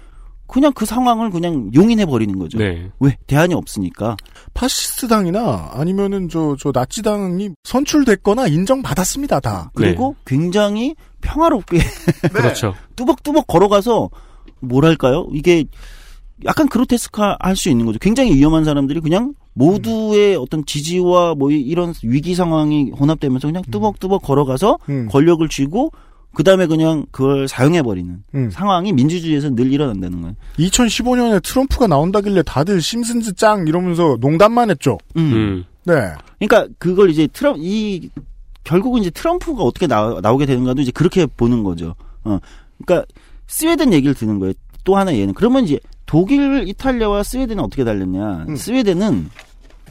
그냥 그 상황을 그냥 용인해 버리는 거죠. 네. 왜 대안이 없으니까. 파시스트당이나 아니면은 저, 저 나치당이 선출됐거나 인정받았습니다, 다. 그리고 굉장히 평화롭게 그렇죠. 뚜벅뚜벅 걸어가서 뭐랄까요? 이게 약간 그로테스카 할 수 있는 거죠. 굉장히 위험한 사람들이 그냥 모두의 어떤 지지와 뭐 이- 이런 위기 상황이 혼합되면서 그냥 뚜벅뚜벅 걸어가서 음. 권력을 쥐고 그 다음에 그냥 그걸 사용해버리는 음. 상황이 민주주의에서 늘 일어난다는 거예요. 2015년에 트럼프가 나온다길래 다들 심슨즈 짱 이러면서 농담만 했죠. 음. 네. 그러니까 그걸 이제 트럼 이 결국은 이제 트럼프가 어떻게 나, 나오게 되는가도 이제 그렇게 보는 거죠. 어. 그러니까 스웨덴 얘기를 드는 거예요. 또 하나 예는 그러면 이제 독일, 이탈리아와 스웨덴은 어떻게 달랐냐? 스웨덴은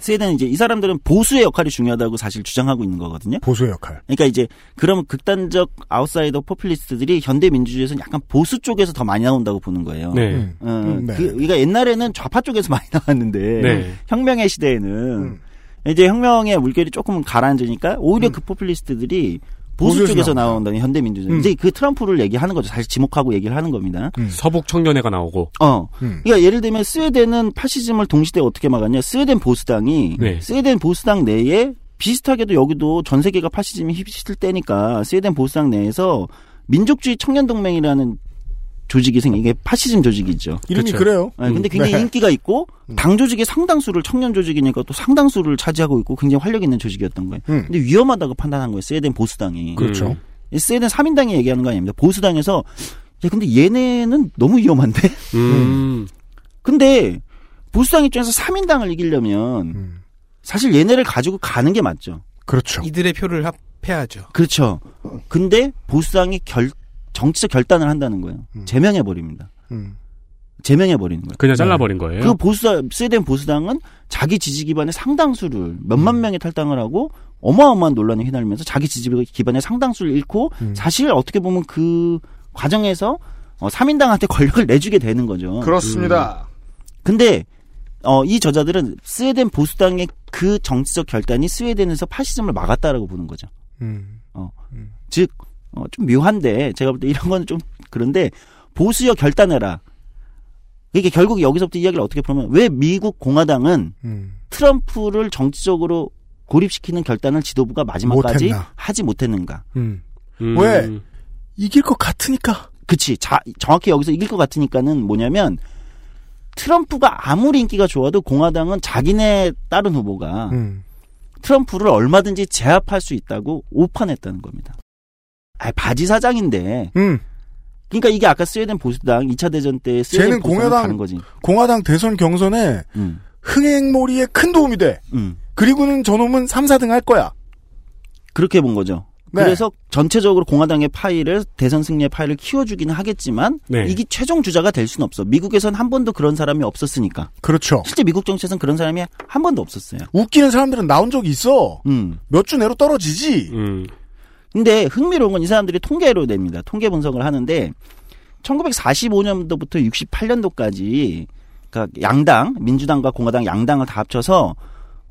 스웨덴은 이제 이 사람들은 보수의 역할이 중요하다고 사실 주장하고 있는 거거든요. 보수의 역할. 그러니까 이제 그러면 극단적 아웃사이더 포퓰리스트들이 현대 민주주의에서는 약간 보수 쪽에서 더 많이 나온다고 보는 거예요. 네. 음. 어, 음, 네. 그, 그러니까 옛날에는 좌파 쪽에서 많이 나왔는데 네. 혁명의 시대에는 이제 혁명의 물결이 조금 가라앉으니까 오히려 그 포퓰리스트들이 보수 쪽에서 나온다. 나온다는 현대 민주주의. 음. 이제 그 트럼프를 얘기하는 거죠. 사실 지목하고 얘기를 하는 겁니다. 서북 청년회가 나오고. 어. 음. 그러니까 예를 들면 스웨덴은 파시즘을 동시대 에 어떻게 막았냐? 스웨덴 보수당이 네. 스웨덴 보수당 내에 비슷하게도 여기도 전 세계가 파시즘이 휩쓸 때니까 스웨덴 보수당 내에서 민족주의 청년 동맹이라는 조직이 생긴 이게 파시즘 조직이죠. 이름이 그쵸. 그래요 네, 근데 굉장히 네. 인기가 있고 당 조직의 상당수를 청년 조직이니까 또 상당수를 차지하고 있고 굉장히 활력 있는 조직이었던 거예요. 음. 근데 위험하다고 판단한 거예요. 스웨덴 보수당이. 그렇죠. 음. 이 스웨덴 3인당이 얘기하는 거 아닙니다. 보수당에서 야 근데 얘네는 너무 위험한데. 음. 근데 보수당 입장에서 3인당을 이기려면 음. 사실 얘네를 가지고 가는 게 맞죠. 그렇죠. 이들의 표를 합해야죠. 그렇죠. 근데 보수당이 결 정치적 결단을 한다는 거예요. 제명해 버립니다. 음. 제명해 버리는 거예요. 그냥 잘라 버린 거예요. 그 보수당 스웨덴 보수당은 자기 지지 기반의 상당수를 음. 몇만 명이 탈당을 하고 어마어마한 논란에 휘날리면서 자기 지지 기반의 상당수를 잃고 음. 사실 어떻게 보면 그 과정에서 어, 3인당한테 권력을 내주게 되는 거죠. 그렇습니다. 근데 어, 이 저자들은 스웨덴 보수당의 그 정치적 결단이 스웨덴에서 파시즘을 막았다라고 보는 거죠. 음. 즉, 어, 좀 묘한데, 제가 볼 때 이런 건 좀 그런데, 보수여 결단해라. 이게 결국 여기서부터 이야기를 어떻게 풀면, 왜 미국 공화당은 음. 트럼프를 정치적으로 고립시키는 결단을 지도부가 마지막까지 못했나. 하지 못했는가. 음. 음. 왜? 이길 것 같으니까. 그치. 자, 정확히 여기서 이길 것 같으니까는 뭐냐면, 트럼프가 아무리 인기가 좋아도 공화당은 자기네 다른 후보가 음. 트럼프를 얼마든지 제압할 수 있다고 오판했다는 겁니다. 아, 바지 사장인데. 음. 그러니까 이게 아까 스웨덴 보수당 2차 대전 때 스웨덴 쟤는 공화당 가는 거지. 공화당 대선 경선에 음. 흥행몰이에 큰 도움이 돼. 음. 그리고는 저놈은 3, 4등 할 거야. 그렇게 본 거죠. 네. 그래서 전체적으로 공화당의 파이를 대선 승리의 파이를 키워주기는 하겠지만 네. 이게 최종 주자가 될 수는 없어. 미국에선 한 번도 그런 사람이 없었으니까. 그렇죠. 실제 미국 정치에선 그런 사람이 한 번도 없었어요. 웃기는 사람들은 나온 적이 있어. 음. 몇 주 내로 떨어지지. 음. 근데 흥미로운 건 이 사람들이 통계로 냅니다. 통계 분석을 하는데 1945년도부터 68년도까지 그러니까 양당 민주당과 공화당 양당을 다 합쳐서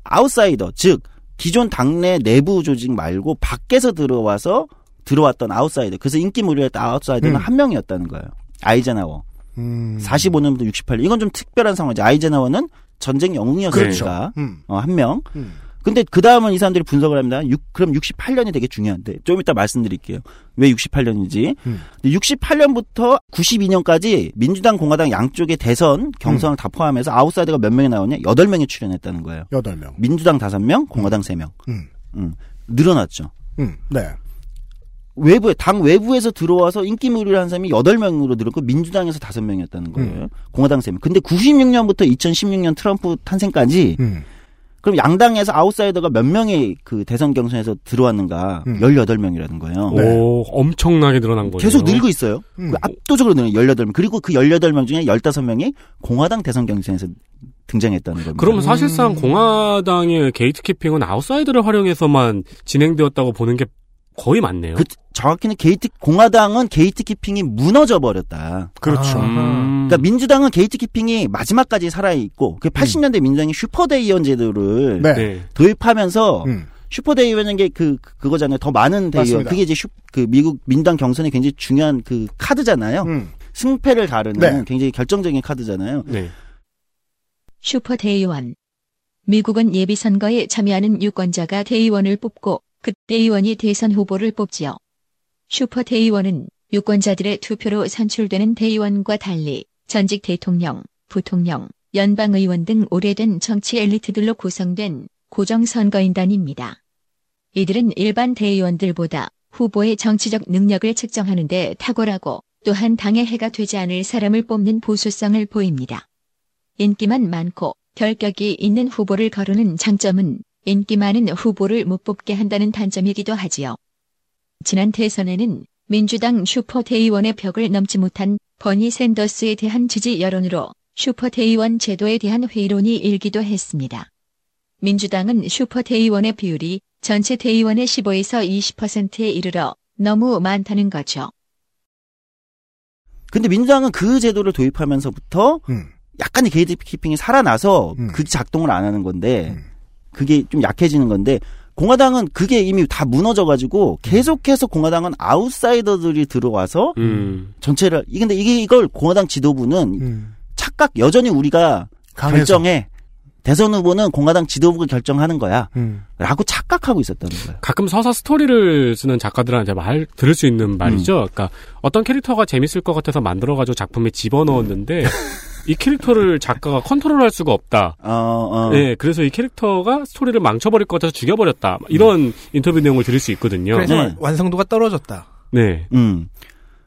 아웃사이더 즉 기존 당내 내부 조직 말고 밖에서 들어와서 들어왔던 아웃사이더 그래서 인기몰이했던 아웃사이더는 음. 한 명이었다는 거예요. 아이젠하워. 음. 45년부터 68년 이건 좀 특별한 상황이죠. 아이젠하워는 전쟁 영웅이었으니까 그렇죠. 음. 어, 한 명. 음. 근데 그 다음은 이 사람들이 분석을 합니다. 육- 그럼 68년이 되게 중요한데 좀 이따 말씀드릴게요. 왜 68년인지. 음. 68년부터 92년까지 민주당, 공화당 양쪽의 대선 경선을 다 포함해서 아웃사이더가 몇 명이 나오냐? 8명이 출연했다는 거예요. 8명. 민주당 5명, 공화당 3명. 음. 음. 늘어났죠. 음. 네. 외부에 당 외부에서 들어와서 인기몰이를 한 사람이 8명으로 늘었고 민주당에서 5명이었다는 거예요. 음. 공화당 3명. 근데 96년부터 2016년 트럼프 탄생까지 음. 그럼 양당에서 아웃사이더가 몇 명이 그 대선 경선에서 들어왔는가? 음. 18명이라는 거예요. 오, 엄청나게 늘어난 거예요. 계속 늘고 있어요. 음. 그 압도적으로 늘어요. 18명. 그리고 그 18명 중에 15명이 공화당 대선 경선에서 등장했다는 겁니다. 그러면 사실상 공화당의 게이트키핑은 아웃사이더를 활용해서만 진행되었다고 보는 게 거의 맞네요. 그 정확히는 게이트 공화당은 게이트키핑이 무너져 버렸다. 그렇죠. 음. 그러니까 민주당은 게이트키핑이 마지막까지 살아 있고 그 80년대 민주당이 슈퍼대의원 제도를 네. 네. 도입하면서 음. 슈퍼대의원인 게그 그거잖아요. 더 많은 대의원. 맞습니다. 그게 이제 슈, 그 미국 민당 경선에 굉장히 중요한 그 카드잖아요. 음. 승패를 가르는 네. 굉장히 결정적인 카드잖아요. 네. 슈퍼 대의원. 미국은 예비선거에 참여하는 유권자가 대의원을 뽑고 그 대의원이 대선 후보를 뽑지요. 슈퍼 대의원은 유권자들의 투표로 선출되는 대의원과 달리 전직 대통령, 부통령, 연방의원 등 오래된 정치 엘리트들로 구성된 고정선거인단입니다. 이들은 일반 대의원들보다 후보의 정치적 능력을 측정하는 데 탁월하고 또한 당에 해가 되지 않을 사람을 뽑는 보수성을 보입니다. 인기만 많고 결격이 있는 후보를 거르는 장점은 인기 많은 후보를 못 뽑게 한다는 단점이기도 하지요. 지난 대선에는 민주당 슈퍼대의원의 벽을 넘지 못한 버니 샌더스에 대한 지지 여론으로 슈퍼대의원 제도에 대한 회의론이 일기도 했습니다. 민주당은 슈퍼대의원의 비율이 전체 대의원의 15에서 20%에 이르러 너무 많다는 거죠. 근데 민주당은 그 제도를 도입하면서부터 음. 약간의 게이트키핑이 살아나서 그 작동을 안 하는 건데 음. 그게 좀 약해지는 건데 공화당은 그게 이미 다 무너져가지고 계속해서 공화당은 아웃사이더들이 들어와서 음. 전체를 이 근데 이게 이걸 공화당 지도부는 착각 여전히 우리가 강해서. 결정해 대선 후보는 공화당 지도부가 결정하는 거야. 음. 라고 착각하고 있었다는 거예요. 가끔 서사 스토리를 쓰는 작가들한테 말 들을 수 있는 말이죠. 그러니까 어떤 캐릭터가 재밌을 것 같아서 만들어가지고 작품에 집어넣었는데 이 캐릭터를 작가가 컨트롤할 수가 없다. 어, 네, 그래서 이 캐릭터가 스토리를 망쳐버릴 것 같아서 죽여버렸다. 이런 인터뷰 내용을 들을 수 있거든요. 그래서 완성도가 떨어졌다. 네. 음.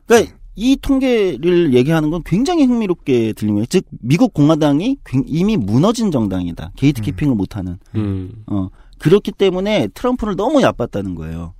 그러니까 이 통계를 얘기하는 건 굉장히 흥미롭게 들리면 즉 미국 공화당이 굉- 이미 무너진 정당이다. 게이트키핑을 못하는. 음. 어 그렇기 때문에 트럼프를 너무 얕봤다는 거예요.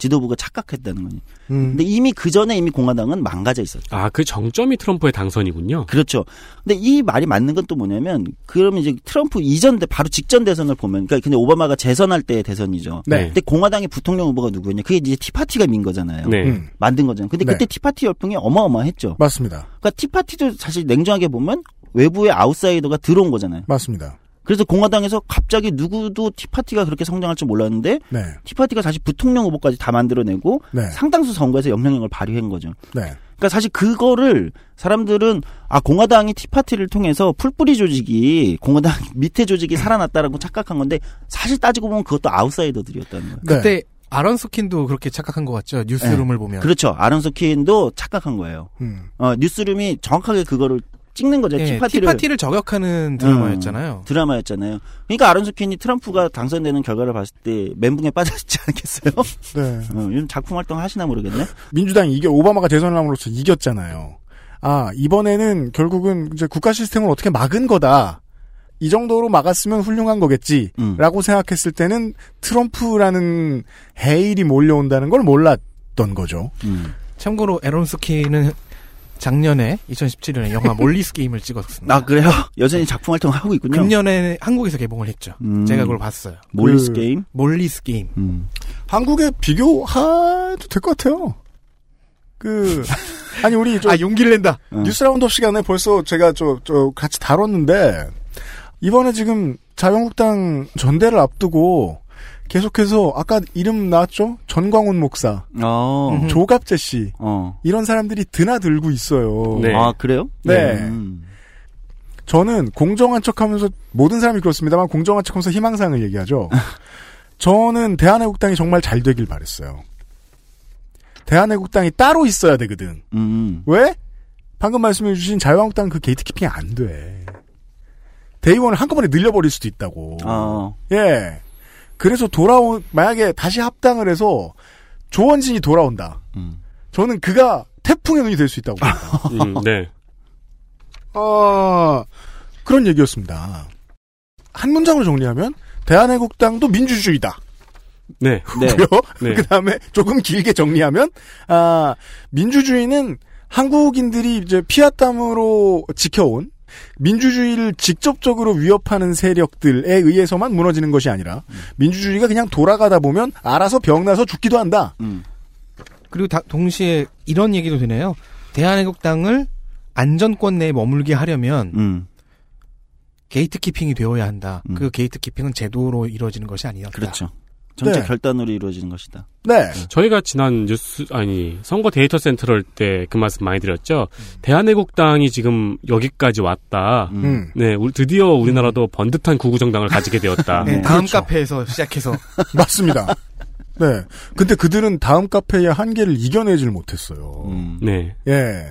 지도부가 착각했다는 거니. 음. 근데 이미 그 전에 이미 공화당은 망가져 있었죠. 아, 그 정점이 트럼프의 당선이군요. 그렇죠. 근데 이 말이 맞는 건 또 뭐냐면 그러면 이제 트럼프 이전 대 바로 직전 대선을 보면 그러니까 근데 오바마가 재선할 때 대선이죠. 네. 근데 공화당의 부통령 후보가 누구였냐? 그게 이제 티파티가 민 거잖아요. 네. 음. 만든 거잖아요. 근데 네. 그때 티파티 열풍이 어마어마했죠. 맞습니다. 그러니까 티파티도 사실 냉정하게 보면 외부의 아웃사이더가 들어온 거잖아요. 맞습니다. 그래서 공화당에서 갑자기 누구도 티파티가 그렇게 성장할 줄 몰랐는데 네. 티파티가 다시 부통령 후보까지 다 만들어내고 네. 상당수 선거에서 영향력을 발휘한 거죠. 네. 그러니까 사실 그거를 사람들은 아 공화당이 티파티를 통해서 풀뿌리 조직이 공화당 밑에 조직이 살아났다라고 착각한 건데 사실 따지고 보면 그것도 아웃사이더들이었다는 거예요. 그때 아런 소킨도 그렇게 착각한 것 같죠. 뉴스룸을 네. 보면. 그렇죠. 아론소 킨도 착각한 거예요. 음. 어, 뉴스룸이 정확하게 그거를 찍는 거죠. 예, 티파티를 티파티를 저격하는 드라마였잖아요. 음, 드라마였잖아요. 그러니까 아론소 킨이 트럼프가 당선되는 결과를 봤을 때 멘붕에 빠졌지 않겠어요? 네. 어, 요즘 작품 활동 하시나 모르겠네. 민주당이 이겨 오바마가 재선을 함으로써 이겼잖아요. 아 이번에는 결국은 이제 국가 시스템을 어떻게 막은 거다. 이 정도로 막았으면 훌륭한 거겠지라고 생각했을 때는 트럼프라는 해일이 몰려온다는 걸 몰랐던 거죠. 참고로 에런 소킨은 작년에 2017년에 영화 Molly's Game을 찍었습니다. 아 그래요? 여전히 작품 활동 하고 있군요. 금년에 한국에서 개봉을 했죠. 음. 제가 그걸 봤어요. Molly's 그- Game? Molly's Game. 음. 한국에 비교해도 될 것 같아요. 그 아니 우리 저 아 용기를 낸다. 뉴스 roundup 시간에 벌써 제가 저, 저 같이 다뤘는데 이번에 지금 자유한국당 전대를 앞두고 계속해서 아까 이름 나왔죠? 전광훈 목사, 어. 조갑제 씨 어. 이런 사람들이 드나들고 있어요. 네. 아 그래요? 네. 음. 저는 공정한 척하면서 모든 사람이 그렇습니다만 공정한 척하면서 희망사항을 얘기하죠. 저는 대한애국당이 정말 잘 되길 바랬어요. 대한애국당이 따로 있어야 되거든. 음. 왜? 방금 말씀해주신 자유한국당 그 게이트키핑이 안 돼. 대의원을 한꺼번에 늘려버릴 수도 있다고. 어. 예. 그래서 돌아온 만약에 다시 합당을 해서 조원진이 돌아온다. 음. 저는 그가 태풍의 눈이 될 수 있다고 봅니다. 음, 네. 아, 그런 얘기였습니다. 한 문장으로 정리하면 대한애국당도 민주주의다. 네. 네. 고요. 네. 그 다음에 조금 길게 정리하면 아 민주주의는 한국인들이 이제 피하땀으로 지켜온 민주주의를 직접적으로 위협하는 세력들에 의해서만 무너지는 것이 아니라 민주주의가 그냥 돌아가다 보면 알아서 병나서 죽기도 한다. 음. 그리고 다- 동시에 이런 얘기도 되네요. 대한애국당을 안전권 내에 머물게 하려면 음. gatekeeping이 되어야 한다. 음. 그 gatekeeping은 제도로 이루어지는 것이 아니다. 그렇죠. 정책 네. 결단으로 이루어지는 것이다. 네. 저희가 지난 뉴스 아니 선거 데이터 central 때 그 말씀 많이 드렸죠. 대한애국당이 지금 여기까지 왔다. 음. 음. 네, 우리- 드디어 우리나라도 번듯한 극우 정당을 가지게 되었다. 네, 다음 그렇죠. 카페에서 시작해서 맞습니다. 네. 근데 그들은 다음 카페의 한계를 이겨내질 못했어요. 음. 네. 예.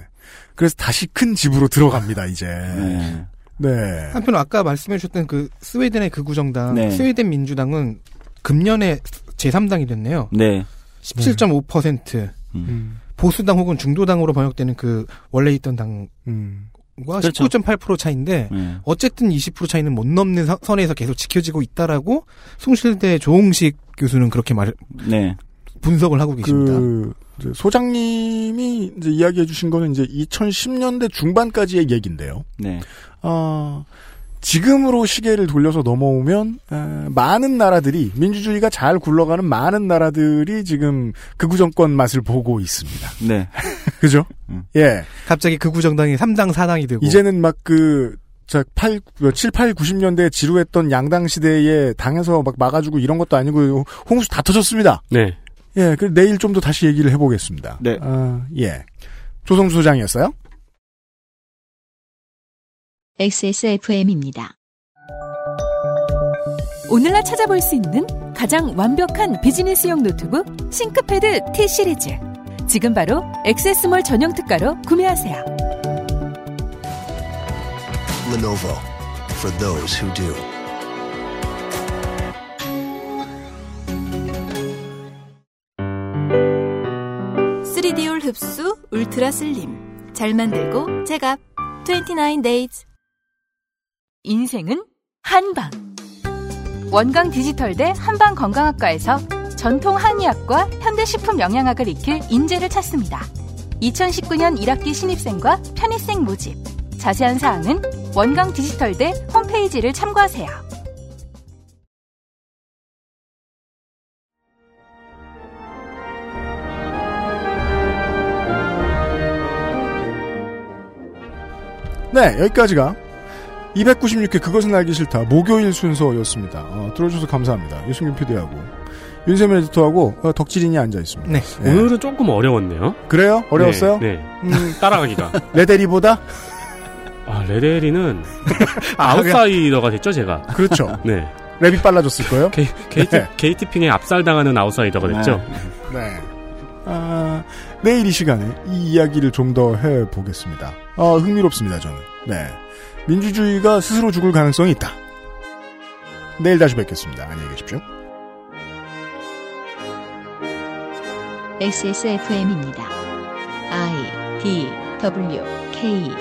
그래서 다시 큰 집으로 들어갑니다, 이제. 네. 네. 한편 아까 말씀해 주셨던 그 스웨덴의 극우 정당, 네. 스웨덴 민주당은 금년에 제3당이 됐네요. 네. 17.5%. 음. 보수당 혹은 중도당으로 번역되는 그 원래 있던 당과 음. 그렇죠. 19.8% 차인데 네. 어쨌든 20% 차이는 못 넘는 선- 선에서 계속 지켜지고 있다라고 숭실대 조홍식 교수는 그렇게 말 네. 분석을 하고 계십니다. 그 소장님이 이제 이야기해 주신 거는 이제 2010년대 중반까지의 얘기인데요. 네. 어, 지금으로 시계를 돌려서 넘어오면 에, 많은 나라들이 민주주의가 잘 굴러가는 많은 나라들이 지금 극우 정권 맛을 보고 있습니다. 네. 그죠? 예. 갑자기 극우 정당이 3당 4당이 되고 이제는 막 그, 자, 8, 7, 8, 90년대에 지루했던 양당 시대에 당에서 막 막아주고 이런 것도 아니고 홍수 다 터졌습니다. 네. 예, 그 내일 좀 더 다시 얘기를 해보겠습니다. 네. 아, 예. 조성수 소장이었어요. XSFM입니다. 오늘날 찾아볼 수 있는 가장 완벽한 비즈니스용 노트북 싱크패드 T 시리즈. 지금 바로 액세스몰 전용 특가로 구매하세요. Lenovo for those who do. 흡수 울트라 슬림 잘 만들고 제갑 29 days 인생은 한방. 원광 디지털 대 한방 건강학과에서 전통 한의학과 현대식품 영양학을 익힐 인재를 찾습니다. 2019년 1학기 신입생과 편입생 모집. 자세한 사항은 원광 디지털 대 홈페이지를 참고하세요. 네, 여기까지가 296회 그것은 알기 싫다 목요일 순서였습니다. 어, 들어주셔서 감사합니다. 유승균 PD하고 윤세민 에디터하고 어, 덕질인이 앉아 있습니다. 네. 오늘은 조금 어려웠네요. 그래요? 어려웠어요? 네. 네. 음, 따라가기가. 레데리보다? 아, 레데리는 아, 아웃사이더가 됐죠, 제가. 그렇죠. 네. 랩이 빨라졌을 거예요? 게이, 게이트, 네. 게이트핑에 압살당하는 아웃사이더가 됐죠. 네. 아, 내일 이 시간에 이 이야기를 좀 더 해보겠습니다. 아, 흥미롭습니다, 저는. 네. 민주주의가 스스로 죽을 가능성이 있다. 내일 다시 뵙겠습니다. 안녕히 계십시오. XSFM입니다. I D W K